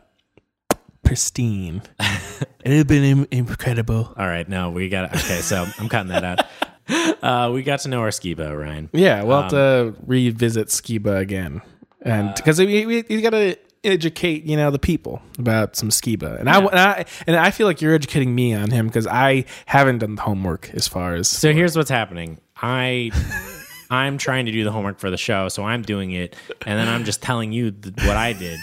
pristine. it would have been im- incredible. All right, no, we got okay, so I'm cutting that out. Uh, we got to know our skibo, Ryan. Yeah, we'll have to revisit Skiba again, and because we, we, you got to educate you know the people about some Skiba, and I and I and I feel like you're educating me on him because I haven't done the homework as far as So here's what's happening. I I'm trying to do the homework for the show, so I'm doing it, and then I'm just telling you th- what I did,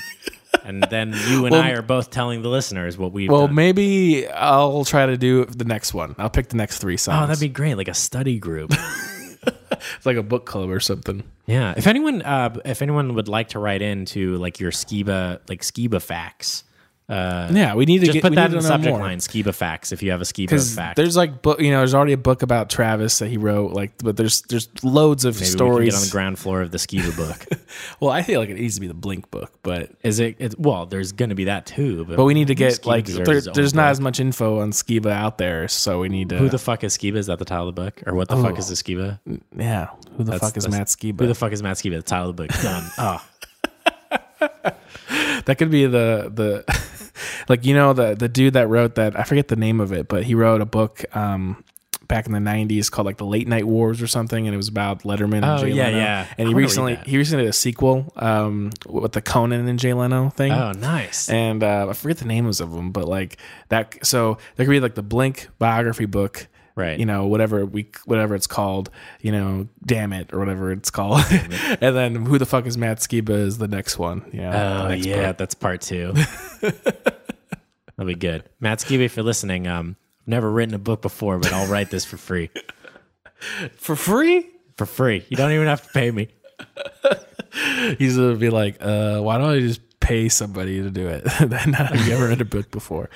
and then you and I are both telling the listeners what we've well, done. maybe I'll try to do the next one. I'll pick the next three songs. Oh, that'd be great, like a study group. it's like a book club or something. Yeah. If anyone, uh, if anyone would like to write into like your Skiba, like Skiba facts, uh, Yeah, we need to just get put that in the subject more. line, Skiba facts. If you have a Skiba fact, there's like book, you know, there's already a book about Travis that he wrote, like, but there's there's loads of maybe stories. get on the ground floor of the Skiba book. well, I feel like it needs to be the Blink book, but Is it? It's, well, there's going to be that too, but But we need to get Skiba like there, there's not book. as much info on Skiba out there, so we need to. Who the fuck is Skiba? Is that the title of the book, or what the fuck is the Skiba? yeah? Who the fuck is Matt Skiba? Who the fuck is Matt Skiba? The title of the book. Done. Oh, that could be the the like you know the the dude that wrote that I forget the name of it, but he wrote a book um back in the '90s called like the Late Night Wars or something, and it was about Letterman. and Oh, Jay yeah, Leno. yeah. And he recently he recently did a sequel um with the Conan and Jay Leno thing. oh, nice. and uh, I forget the names of them, but like that. So there could be like the Blink biography book, Right. You know, whatever we whatever it's called, you know, damn it or whatever it's called, and then who the fuck is Matt Skiba is the next one. Yeah, Oh next yeah, book. that's part two. That'll be good. Matt Skiba, if you're listening, um, I've never written a book before, but I'll write this for free. for free. For free. You don't even have to pay me. He's gonna be like, uh, why don't I just pay somebody to do it? then uh, have you ever read a book before?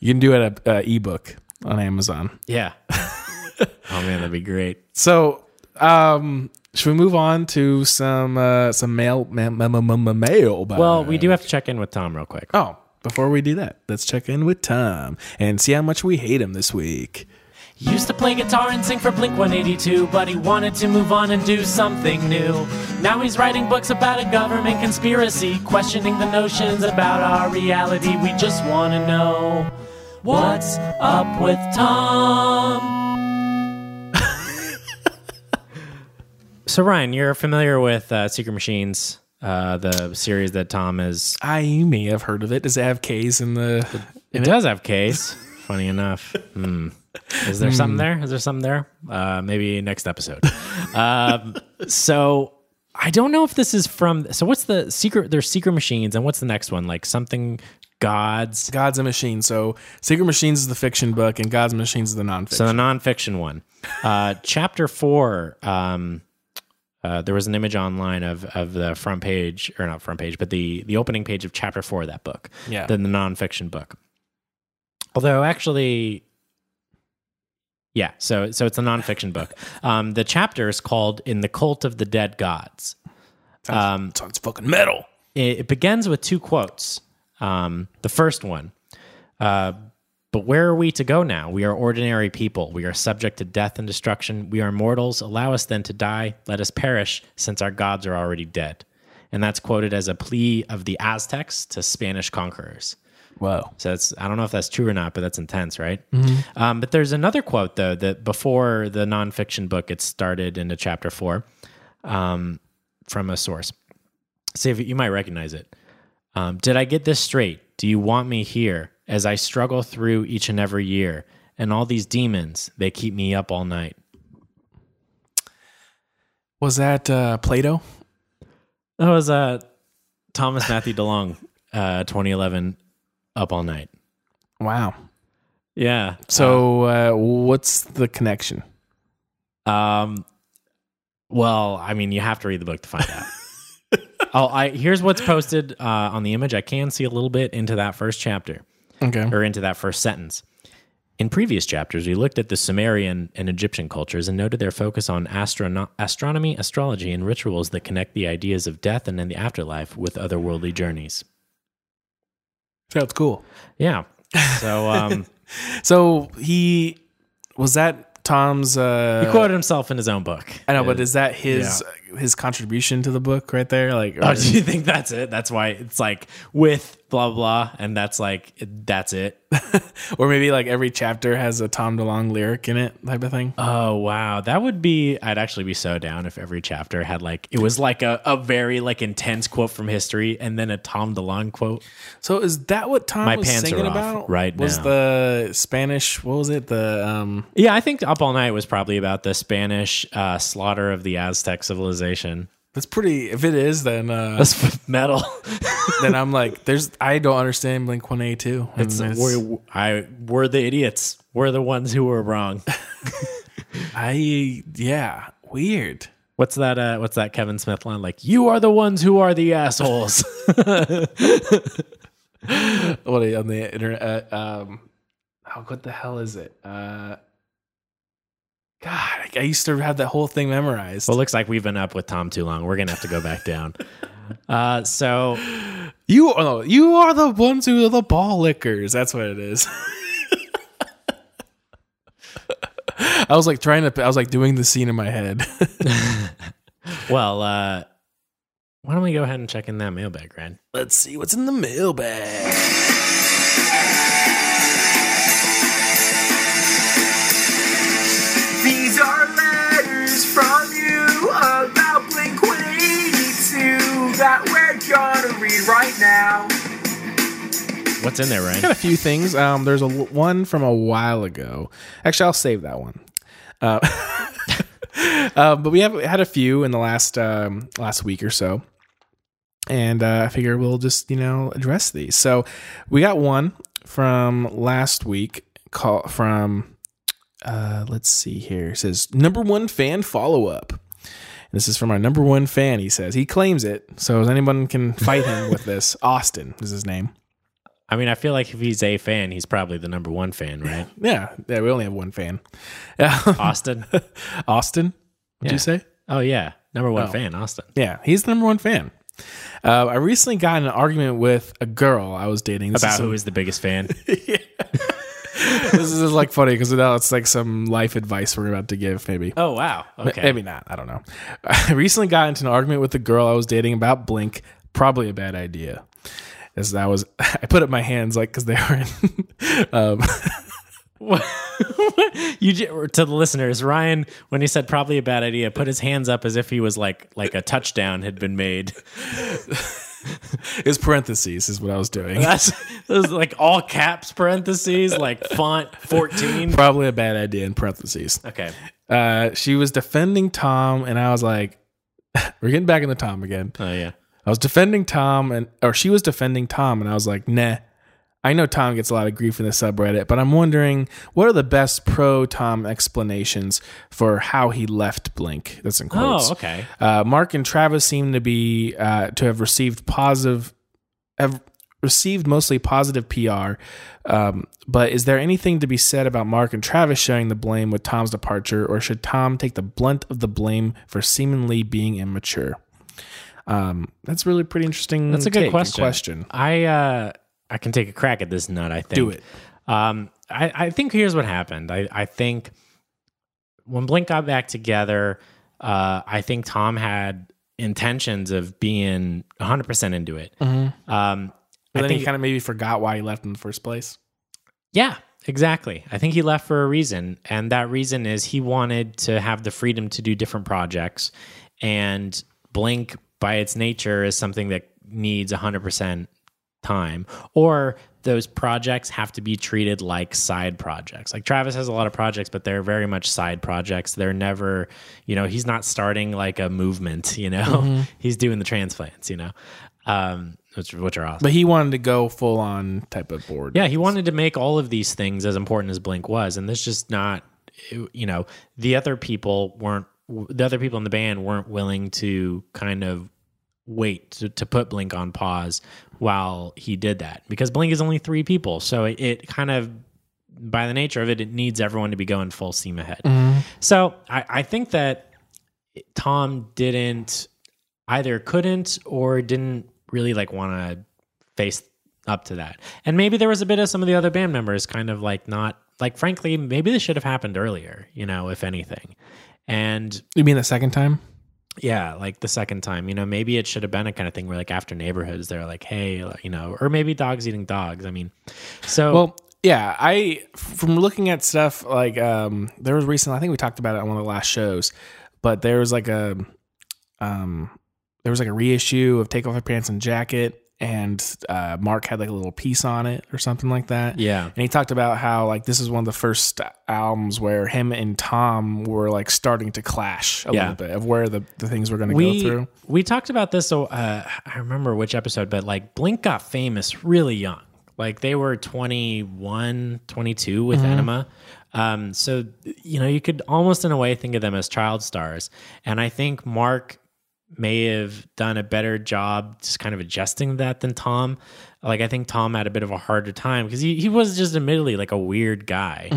You can do it a uh, ebook on Amazon. Yeah. oh man, that'd be great. So, um, should we move on to some uh, some mail mail ma- ma- ma- ma- mail? Well, we do have to check in with Tom real quick. Oh, before we do that, let's check in with Tom and see how much we hate him this week. Used to play guitar and sing for Blink 182, but he wanted to move on and do something new. Now he's writing books about a government conspiracy, questioning the notions about our reality. We just want to know what's up with Tom. so, Ryan, you're familiar with uh, Sekret Machines, uh, the series that Tom is. I may have heard of it. Does it have K's in the? It does have K's. Funny enough. Hmm. Is there something there? Is there something there? Uh, maybe next episode. um, so I don't know if this is from. So what's the secret? There's Sekret machines, and what's the next one? Like something gods. Gods and Machines. So, Sekret Machines is the fiction book, and Gods and Machines is the nonfiction. So the nonfiction one. Uh, chapter four. Um, uh, there was an image online of of the front page, or not front page, but the the opening page of chapter four of that book. Yeah. The, the nonfiction book. Although actually, yeah. So so it's a nonfiction book. Um, the chapter is called "In the Cult of the Dead Gods." Um, Sounds fucking metal. it, it begins with two quotes. Um, the first one, uh, but where are we to go now? We are ordinary people. We are subject to death and destruction. We are mortals. Allow us then to die. Let us perish, since our gods are already dead. And that's quoted as a plea of the Aztecs to Spanish conquerors. Whoa. So that's I don't know if that's true or not, but that's intense, right? Um, but there's another quote though that before the nonfiction book gets started into chapter four, um, from a source. See if you might recognize it. Um, Did I get this straight? Do you want me here as I struggle through each and every year? And all these demons, they keep me up all night. Was that uh, Plato? That was uh, Thomas Matthew DeLonge, uh, 2011, Up All Night. Wow. Yeah. So uh, what's the connection? Um, well, I mean, you have to read the book to find out. Oh, I here's what's posted uh, on the image. I can see a little bit into that first chapter Okay. or into that first sentence. In previous chapters, we looked at the Sumerian and Egyptian cultures and noted their focus on astrono- astronomy, astrology, and rituals that connect the ideas of death and then the afterlife with otherworldly journeys. Sounds cool. Yeah. So um, So he was that Tom's. Uh, he quoted himself in his own book. I know, but is that his his contribution to the book right there? Like, Oh, do you think that's it? That's why it's like with blah blah, and that's like that's it. or maybe like every chapter has a Tom DeLonge lyric in it, type of thing. Oh wow, that would be. I'd actually be so down if every chapter had like it was like a, a very like intense quote from history, and then a Tom DeLonge quote. So is that what Tom My was pants are singing about? right was now. the Spanish? What was it? The um. Yeah, I think Up All Night was probably about the Spanish uh, slaughter of the Aztec civilization. That's pretty. If it is, then uh, That's metal. then I'm like, there's. I don't understand Blink One Eight Two. it's, we're, I we're the idiots. We're the ones who were wrong. I yeah, weird. What's that? Uh, what's that Kevin Smith line? Like, you are the ones who are the assholes. What are you on the internet? Uh, um, oh, what the hell is it? Uh, God, I, used to have that whole thing memorized. well, looks like we've been up with Tom too long. We're gonna have to go back down. Uh, so you, no, you are the ones who are the ball lickers. That's what it is. I was like trying to. I was like doing the scene in my head. Well, uh, why don't we go ahead and check in that mailbag, Ryan? Let's see what's in the mailbag. That we're gonna read right now. What's in there, got Ryan? a few things. Um, there's a l- one from a while ago. Actually, I'll save that one. Uh, uh, but we have had a few in the last um, last week or so, and uh, I figure we'll just you know address these. So we got one from last week. Call from uh, let's see here. It says number one fan follow up. This is from our number one fan. He says he claims it. So if anyone can fight him with this, Austin is his name. I mean, I feel like if he's a fan, he's probably the number one fan, right? Yeah, yeah, we only have one fan. Austin. Austin, did Yeah. you say? Oh yeah, number one Oh. fan, Austin. Yeah, he's the number one fan. Uh, I recently got in an argument with a girl I was dating. This About is who is the biggest fan? This is like funny because now it's like some life advice we're about to give, maybe. oh wow. Okay. Maybe not. I don't know. I recently got into an argument with the girl I was dating about Blink. Probably a bad idea. As I was, I put up my hands like because they were in. um, you to the listeners, Ryan, when he said probably a bad idea, put his hands up as if he was like like a touchdown had been made. It's parentheses is what I was doing. That's those like all caps parentheses like font fourteen. Probably a bad idea in parentheses. Okay. uh, she was defending Tom, and I was like, "We're getting back in the Tom again." Oh yeah. I was defending Tom, and or she was defending Tom, and I was like, "Nah." I know Tom gets a lot of grief in the subreddit, but I'm wondering what are the best pro Tom explanations for how he left Blink? That's in quotes. Oh okay. Uh, Mark and Travis seem to be uh, to have received positive, have received mostly positive PR. Um, but is there anything to be said about Mark and Travis sharing the blame with Tom's departure, or should Tom take the blunt of the blame for seemingly being immature? Um, that's really pretty interesting. That's a good question. question. I uh I can take a crack at this nut. I think. Do it. Um, I, I think here's what happened. I, I think when Blink got back together, uh, I think Tom had intentions of being 100% into it. Um, But I think, he kind of maybe forgot why he left in the first place. yeah, exactly. I think he left for a reason. And that reason is he wanted to have the freedom to do different projects. And Blink by its nature is something that needs 100% time or those projects have to be treated like side projects. Like travis has a lot of projects but they're very much side projects. They're never you know he's not starting like a movement you know? He's doing the transplants you know? Um which, which are awesome. But he wanted to go full on type of board. yeah, he wanted to make all of these things as important as Blink was, and this just not, you know, the other people weren't, the other people in the band weren't willing to kind of wait to, to put Blink on pause while he did that because Blink is only three people, so it, it kind of, by the nature of it, it needs everyone to be going full steam ahead. Mm-hmm. So I, I think that Tom didn't either couldn't or didn't really like want to face up to that. And maybe there was a bit of some of the other band members kind of like not like frankly maybe this should have happened earlier, you know, if anything. And You mean the second time? Yeah, like the second time, you know, maybe it should have been a kind of thing where like after neighborhoods they're like, "Hey, you know, or maybe dogs eating dogs." I mean, so Well, yeah, I from looking at stuff like um there was recently I think we talked about it on one of the last shows, but there was like a um there was like a reissue of Take Off Your Pants and Jacket and uh Mark had like a little piece on it or something like that. yeah. And he talked about how like this is one of the first albums where him and Tom were like starting to clash a Yeah. little bit of where the, the things were going to go through. we talked about this so uh, i remember which episode but like blink got famous really young like they were 21 22 with Mm-hmm. enema um, so you know you could almost in a way think of them as child stars and i think mark may have done a better job just kind of adjusting that than tom. Like i think tom had a bit of a harder time because he, he was just admittedly like a weird guy.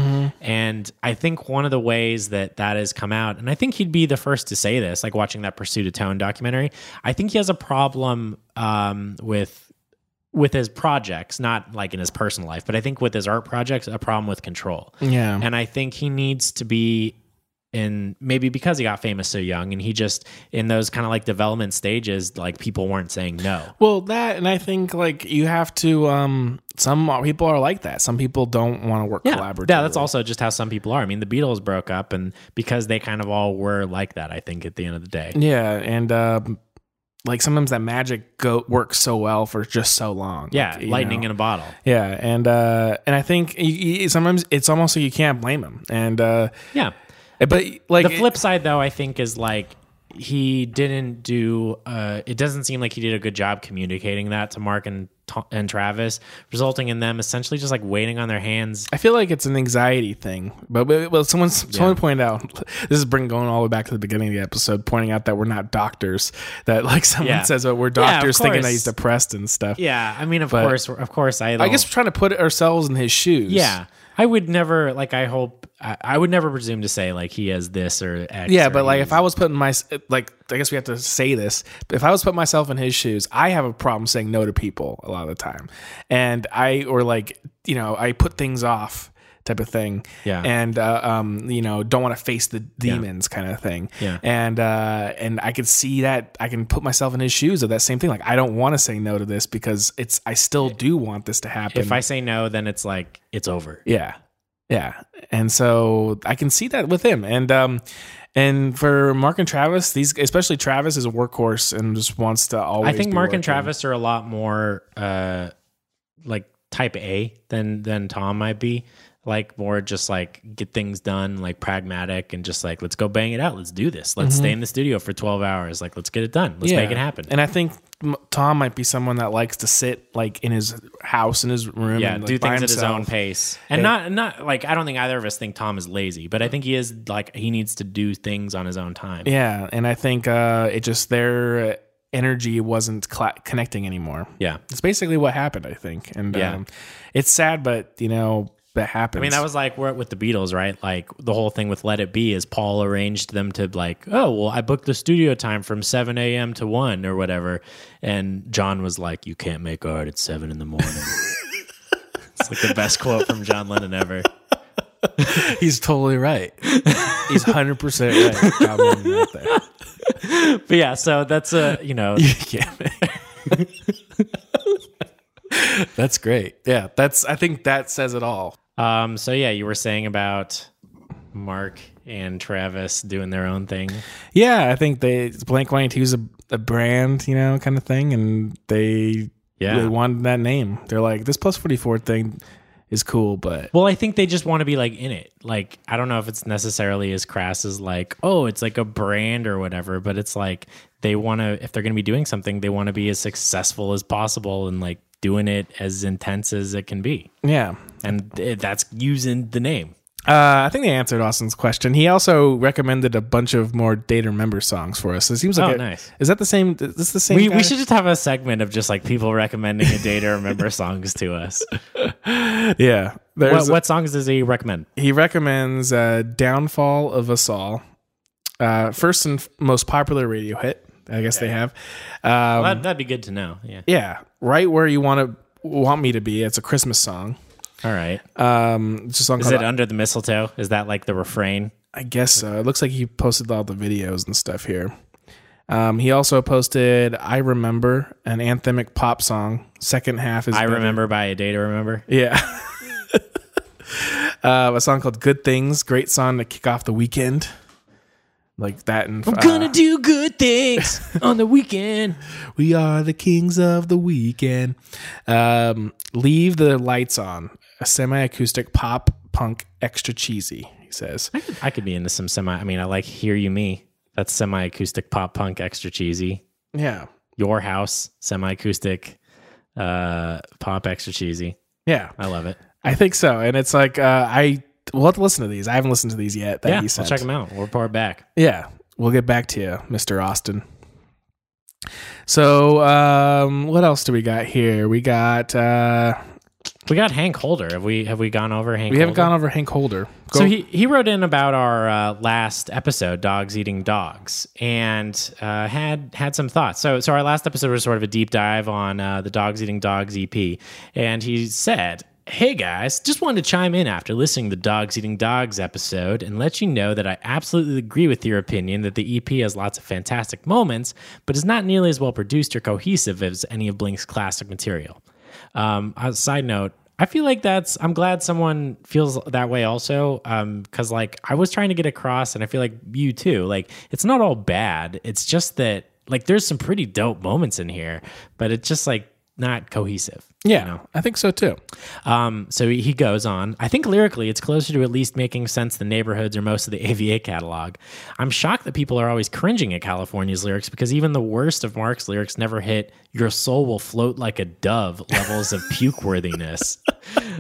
And i think one of the ways that that has come out and i think he'd be the first to say this like watching that pursuit of tone documentary i think he has a problem um, with with his projects not like in his personal life but i think with his art projects a problem with control. Yeah. and I think he needs to be in maybe because he got famous so young and he just in those kind of like development stages, like people weren't saying no. Well, that and I think like you have to. um Some people are like that. Some people don't want to work Yeah. collaboratively. Yeah, that's also just how some people are. I mean, the Beatles broke up and because they kind of all were like that, I think at the end of the day. Yeah, and um like sometimes that magic go works so well for just so long. Yeah, Like, lightning know. in a bottle. Yeah, and uh and I think you, you, sometimes it's almost like you can't blame him. And uh Yeah. But like The flip side though, I think is like he didn't do uh it doesn't seem like he did a good job communicating that to Mark and and Travis, resulting in them essentially just like waiting on their hands I feel like it's an anxiety thing, but but- well, someone someone pointed out this is bring going all the way back to the beginning of the episode, pointing out that we're not doctors. That like someone Yeah. says, "Oh, we're Yeah, doctors," thinking that he's depressed and stuff. Yeah, I mean, of But- course, of course, I. I guess we're trying to put ourselves in his shoes. yeah, I would never like. I hope I, I would never presume to say like he has this or X. Yeah, or but like if I was putting my like, I guess we have to say this. But if I was putting myself in his shoes, I have a problem saying no to people a lot of the time, and I or like you know I put things off type of thing. Yeah. and uh, um, you know don't want to face the demons kind of thing. Yeah. and uh, and I could see that I can put myself in his shoes of that same thing. Like I don't want to say no to this because it's I still do want this to happen. if I say no, then it's like it's over. Yeah. Yeah. And so I can see that with him. And um and for Mark and Travis, these especially Travis is a workhorse and just wants to always I think Mark and. Travis are a lot more uh like type A than than Tom might be. Like more just like get things done, like pragmatic and just like let's go bang it out. Let's do this. Let's stay in the studio for twelve hours. Like let's get it done. Let's Mm-hmm. Yeah. make it happen. And I think Tom might be someone that likes to sit like in his house in his room yeah, and, like, do things at his own pace, and not not like I don't think either of us think Tom is lazy, but I think he is like he needs to do things on his own time. Yeah, and I think uh it just their energy wasn't cla connecting anymore. Yeah. It's basically what happened, I think. And Yeah. um, it's sad but you know that happens. I mean, that was like with the Beatles, right? Like the whole thing with Let It Be is Paul arranged them to like, oh, well, I booked the studio time from 7 a.m. to 1 or whatever. And John was like, you can't make art at 7 in the morning. it's like the best quote from John Lennon ever. He's totally right. He's hundred percent right. Right. But yeah, so that's a, you know, Yeah, man. that's great. Yeah, that's. I think that says it all. um, so yeah, you were saying about Mark and Travis doing their own thing. Yeah, I think they Blink One Two is a, a brand, you know, kind of thing, and they Yeah. they wanted that name. They're like this plus forty four thing is cool, but Well, I think they just want to be like in it. Like, I don't know if it's necessarily as crass as like, oh, it's like a brand or whatever, but it's like they want to, if they're going to be doing something, they want to be as successful as possible and like doing it as intense as it can be. yeah. And that's using the name. Uh, I think they answered Austin's question. He also recommended a bunch of more Day to Remember songs for us. It seems like Oh, a- nice. Is that the same? Is this the same? We, guy? we should just have a segment of just like people recommending a day to remember songs to us. Yeah. What, what songs does he recommend? he recommends uh, "Downfall of Us All," uh, first and most popular radio hit. I guess they have. Um, That, that'd be good to know. Yeah. yeah, right where you want to want me to be. It's a Christmas song. All right. Um, it's a song Is called it under the mistletoe? Is that like the refrain? I guess so. It looks like he posted all the videos and stuff here. Um, he also posted "I Remember," an anthemic pop song. Second half is I better. remember by a day to remember. Yeah. uh, a song called "Good Things," great song to kick off the weekend. Like that, and I'm gonna do good things on the weekend. we are the kings of the weekend. Um, leave the lights on. A semi-acoustic pop punk, extra cheesy. He says. I could be into some semi. I mean, I like "Hear You Me." That's semi-acoustic pop punk, extra cheesy. Yeah, Your House, semi-acoustic uh, pop, extra cheesy. yeah. I love it. I think so. And it's like uh, I we'll have to listen to these. I haven't listened to these yet. Yeah, we'll check them out. We'll report back. Yeah, we'll get back to you, Mr. Austin. So, um, what else do we got here? We got uh, We got Hank Holder. Have we have we gone over Hank? Holder? We haven't Holder? gone over Hank Holder. Go- So he, he wrote in about our uh, last episode, dogs eating dogs, and uh, had had some thoughts. So so our last episode was sort of a deep dive on uh, the dogs eating dogs EP, and he said. Hey guys, just wanted to chime in after listening to the Dogs Eating Dogs episode and let you know that I absolutely agree with your opinion that the EP has lots of fantastic moments, but is not nearly as well produced or cohesive as any of Blink's classic material. Um, a side note, I feel like that's. I'm glad someone feels that way also, because like I was trying to get across, and I feel like you too. Like it's not all bad. It's just that like there's some pretty dope moments in here, but it's just like not cohesive. Yeah, I think so too. Um, so he he goes on. I think lyrically, it's closer to at least making sense than neighborhoods or most of the AVA catalog. I'm shocked that people are always cringing at California's lyrics because even the worst of Mark's lyrics never hit "Your soul will float like a dove" levels of puke worthiness.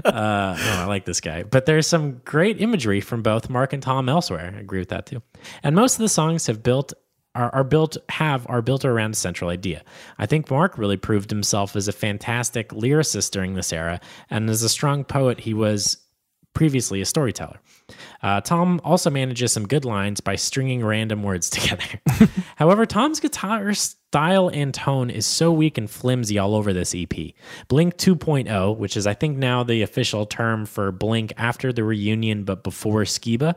Uh, oh, I like this guy. But there's some great imagery from both Mark and Tom elsewhere. I agree with that too. And most of the songs have built are, are built have are built around a central idea. I think Mark really proved himself as a fantastic lyricist during this era, and as a strong poet, he was previously a storyteller. Uh, Tom also manages some good lines by stringing random words together. However, Tom's guitar style and tone is so weak and flimsy all over this EP. Blink 2.0, which is I think now the official term for Blink after the reunion but before Skiba,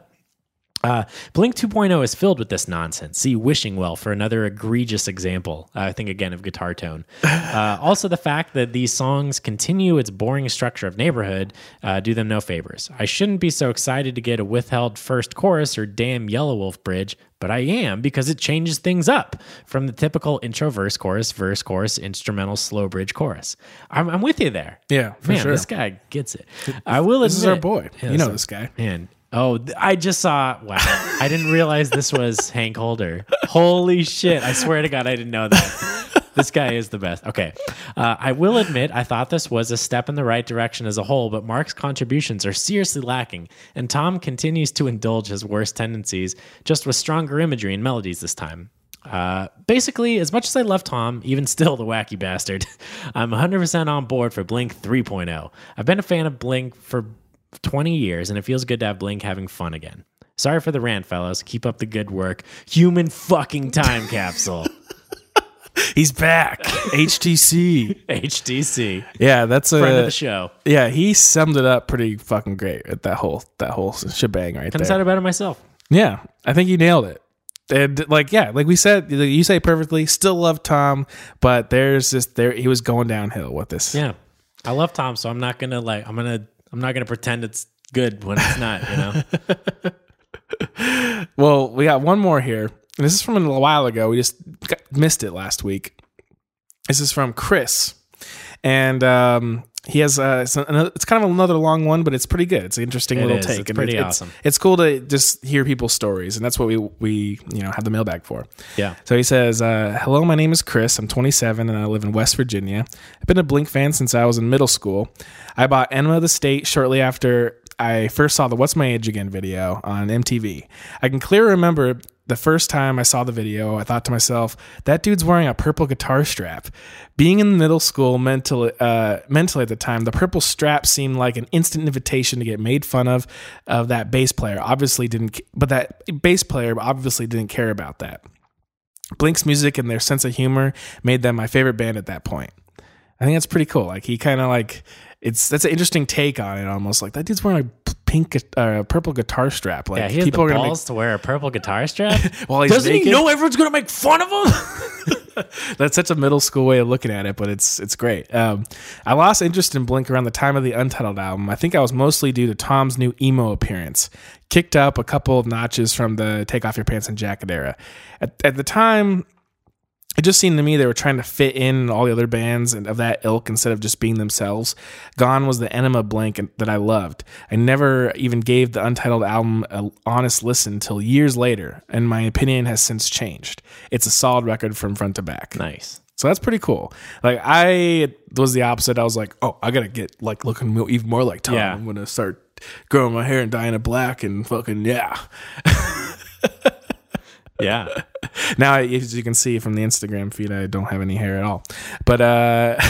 uh, Blink 2.0 is filled with this nonsense. See Wishing Well for another egregious example, uh, I think again of guitar tone. Uh, also, the fact that these songs continue its boring structure of neighborhood uh, do them no favors. I shouldn't be so excited to get a withheld first chorus or damn Yellow Wolf bridge, but I am because it changes things up from the typical intro verse chorus, verse chorus, instrumental slow bridge chorus. I'm, I'm with you there. Yeah, for Man, sure. this guy gets it. I will This is our boy. Yeah, you know so- this guy. Man. Oh, I just saw. Wow. I didn't realize this was Hank Holder. Holy shit. I swear to God, I didn't know that. This guy is the best. Okay. Uh, I will admit, I thought this was a step in the right direction as a whole, but Mark's contributions are seriously lacking, and Tom continues to indulge his worst tendencies, just with stronger imagery and melodies this time. Uh, basically, as much as I love Tom, even still the wacky bastard, I'm 100% on board for Blink 3.0. I've been a fan of Blink for 20 years, and it feels good to have Blink having fun again. Sorry for the rant, fellas. Keep up the good work. Human fucking time capsule. He's back. HTC. HTC. Yeah, that's a Friend of the show. yeah. He summed it up pretty fucking great at that whole that whole shebang right Couldn't there. said it better myself. Yeah, I think you nailed it. And like, yeah, like we said, you say perfectly. Still love Tom, but there's this. There, he was going downhill with this. Yeah. I love Tom, so I'm not gonna like I'm gonna I'm not gonna pretend it's good when it's not, you know? Well, we got one more here. And this is from a little while ago. We just got, missed it last week. This is from Chris. And um, he has uh, it's, another, it's kind of another long one, but it's pretty good. It's an interesting It little is. take. It's and pretty it's, awesome. It's cool to just hear people's stories, and that's what we we you know have the mailbag for. Yeah. So he says, uh, "Hello, my name is Chris. I'm 27 and I live in West Virginia. I've been a Blink fan since I was in middle school. I bought Enema of the State shortly after I first saw the What's My Age Again video on MTV. I can clearly remember the first time I saw the video, I thought to myself, that dude's wearing a purple guitar strap. Being in middle school mentally, uh, mentally at the time, the purple strap seemed like an instant invitation to get made fun of. Of that bass player, obviously didn't, but that bass player obviously didn't care about that. Blink's music and their sense of humor made them my favorite band at that point. I think that's pretty cool. Like he kind of like it's that's an interesting take on it. Almost like that dude's wearing a pink, uh, purple guitar strap. Like Yeah, he has people the are balls to wear a purple guitar strap. make while he's Doesn't naked. he know everyone's gonna make fun of him? That's such a middle school way of looking at it, but it's it's great. Um, I lost interest in Blink around the time of the Untitled album. I think I was mostly due to Tom's new emo appearance, kicked up a couple of notches from the Take Off Your Pants and Jacket era. At, at the time, it just seemed to me they were trying to fit in all the other bands and of that ilk instead of just being themselves. Gone was the enema Blink that I loved. I never even gave the Untitled album an honest listen until years later, and my opinion has since changed. It's a solid record from front to back. nice. So that's pretty cool. Like I was the opposite. I was like, oh, I gotta get like looking even more like Tom. Yeah. I'm gonna start growing my hair and dyeing it black and fucking yeah. Yeah. Now, as you can see from the Instagram feed, I don't have any hair at all. But uh,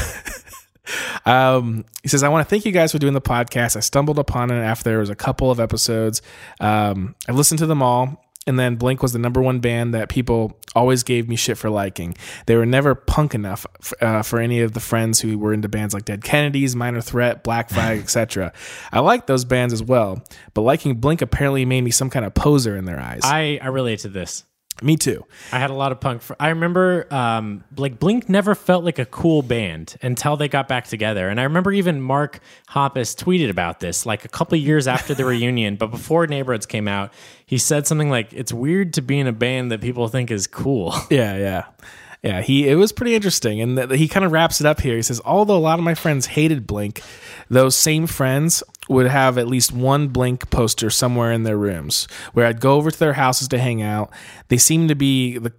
um, he says, I want to thank you guys for doing the podcast. I stumbled upon it after there was a couple of episodes. Um, I listened to them all. And then Blink was the number one band that people always gave me shit for liking. They were never punk enough uh, for any of the friends who were into bands like Dead Kennedys, Minor Threat, Black Flag, etc. I liked those bands as well, but liking Blink apparently made me some kind of poser in their eyes. I, I relate to this. Me too. I had a lot of punk. Fr- I remember, um, like Blink never felt like a cool band until they got back together. And I remember even Mark Hoppus tweeted about this like a couple years after the reunion, but before Neighborhoods came out, he said something like, "It's weird to be in a band that people think is cool." Yeah, yeah. Yeah, he it was pretty interesting, and th- he kind of wraps it up here. He says, although a lot of my friends hated Blink, those same friends would have at least one Blink poster somewhere in their rooms. Where I'd go over to their houses to hang out. They seemed to be the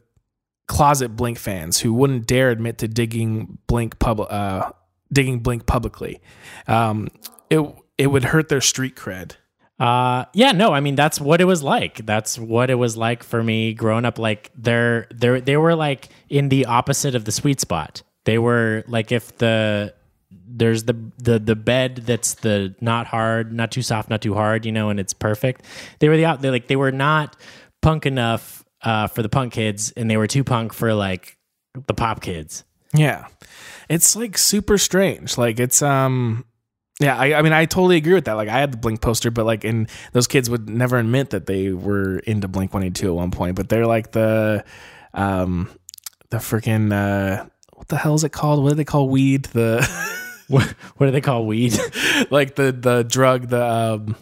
closet Blink fans who wouldn't dare admit to digging Blink pub uh, digging Blink publicly. Um, it it would hurt their street cred. Uh, yeah, no, I mean that's what it was like. That's what it was like for me growing up. Like they're they they were like in the opposite of the sweet spot. They were like if the there's the the the bed that's the not hard, not too soft, not too hard, you know, and it's perfect. They were the out. They like they were not punk enough uh, for the punk kids, and they were too punk for like the pop kids. Yeah. It's like super strange. Like it's um yeah, I, I mean I totally agree with that. Like I had the Blink poster, but like and those kids would never admit that they were into Blink 182 at one point, but they're like the um the freaking uh what the hell is it called? What do they call weed? The What, what do they call weed? like the the drug the um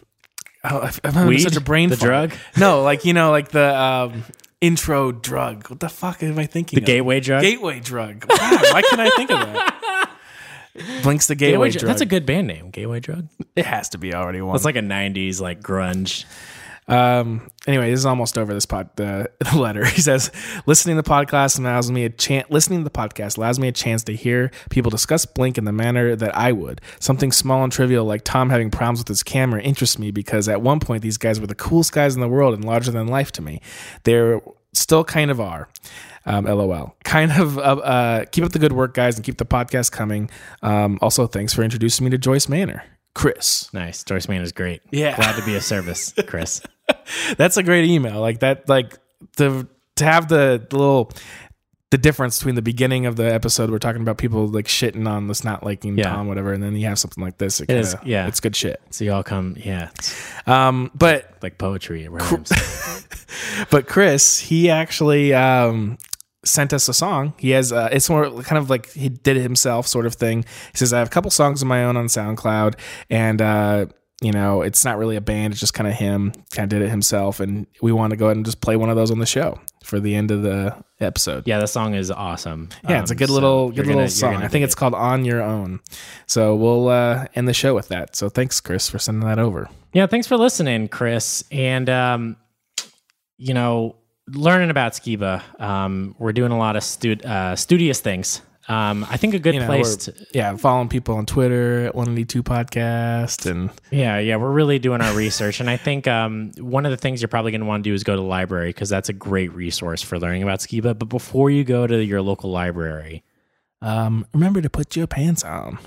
oh, I'm Weed? such a brain The fart. drug? No, like you know like the um intro drug. What the fuck am I thinking? The of? gateway drug. Gateway drug. God, why can't I think of that? Blink's the gateway, Gateway drug. That's a good band name. Gateway drug. It has to be already one. It's like a '90s like grunge. Um. Anyway, this is almost over. This pod, the, the letter. He says, listening to the podcast allows me a chance. Listening to the podcast allows me a chance to hear people discuss Blink in the manner that I would. Something small and trivial like Tom having problems with his camera interests me because at one point these guys were the coolest guys in the world and larger than life to me. They're still kind of are. Um, LOL. Kind of. Uh, uh, keep up the good work, guys, and keep the podcast coming. Um, also, thanks for introducing me to Joyce Manor, Chris. Nice. Joyce Manor is great. Yeah. Glad to be of service, Chris. That's a great email. Like that, like to to have the, the little the difference between the beginning of the episode we're talking about people like shitting on this not liking Yeah. Tom, whatever, and then you have something like this. It, It is- kinda- yeah. it's good shit. So you all come, yeah, Um, but like poetry. It rhymes. but Chris, he actually um sent us a song. He has uh, it's more kind of like he did it himself sort of thing. He says I have a couple songs of my own on SoundCloud and uh you know, it's not really a band; it's just kind of him, kind of did it himself, and we want to go ahead and just play one of those on the show for the end of the episode. Yeah, the song is awesome. Yeah, it's a Um, good so little you're good gonna- little song. I think it's it. called "On Your Own." So we'll uh, end the show with that. So thanks, Chris, for sending that over. Yeah, thanks for listening, Chris. And um, you know, learning about Skiba. Um, we're doing a lot of stud- uh, studious things. Um, I think a good You know, place to yeah, following people on Twitter at One Eighty Two Podcast, and Yeah, yeah, we're really doing our research, and I think um, one of the things you're probably going to want to do is go to the library because that's a great resource for learning about Skiba. But before you go to your local library, um, remember to put your pants on.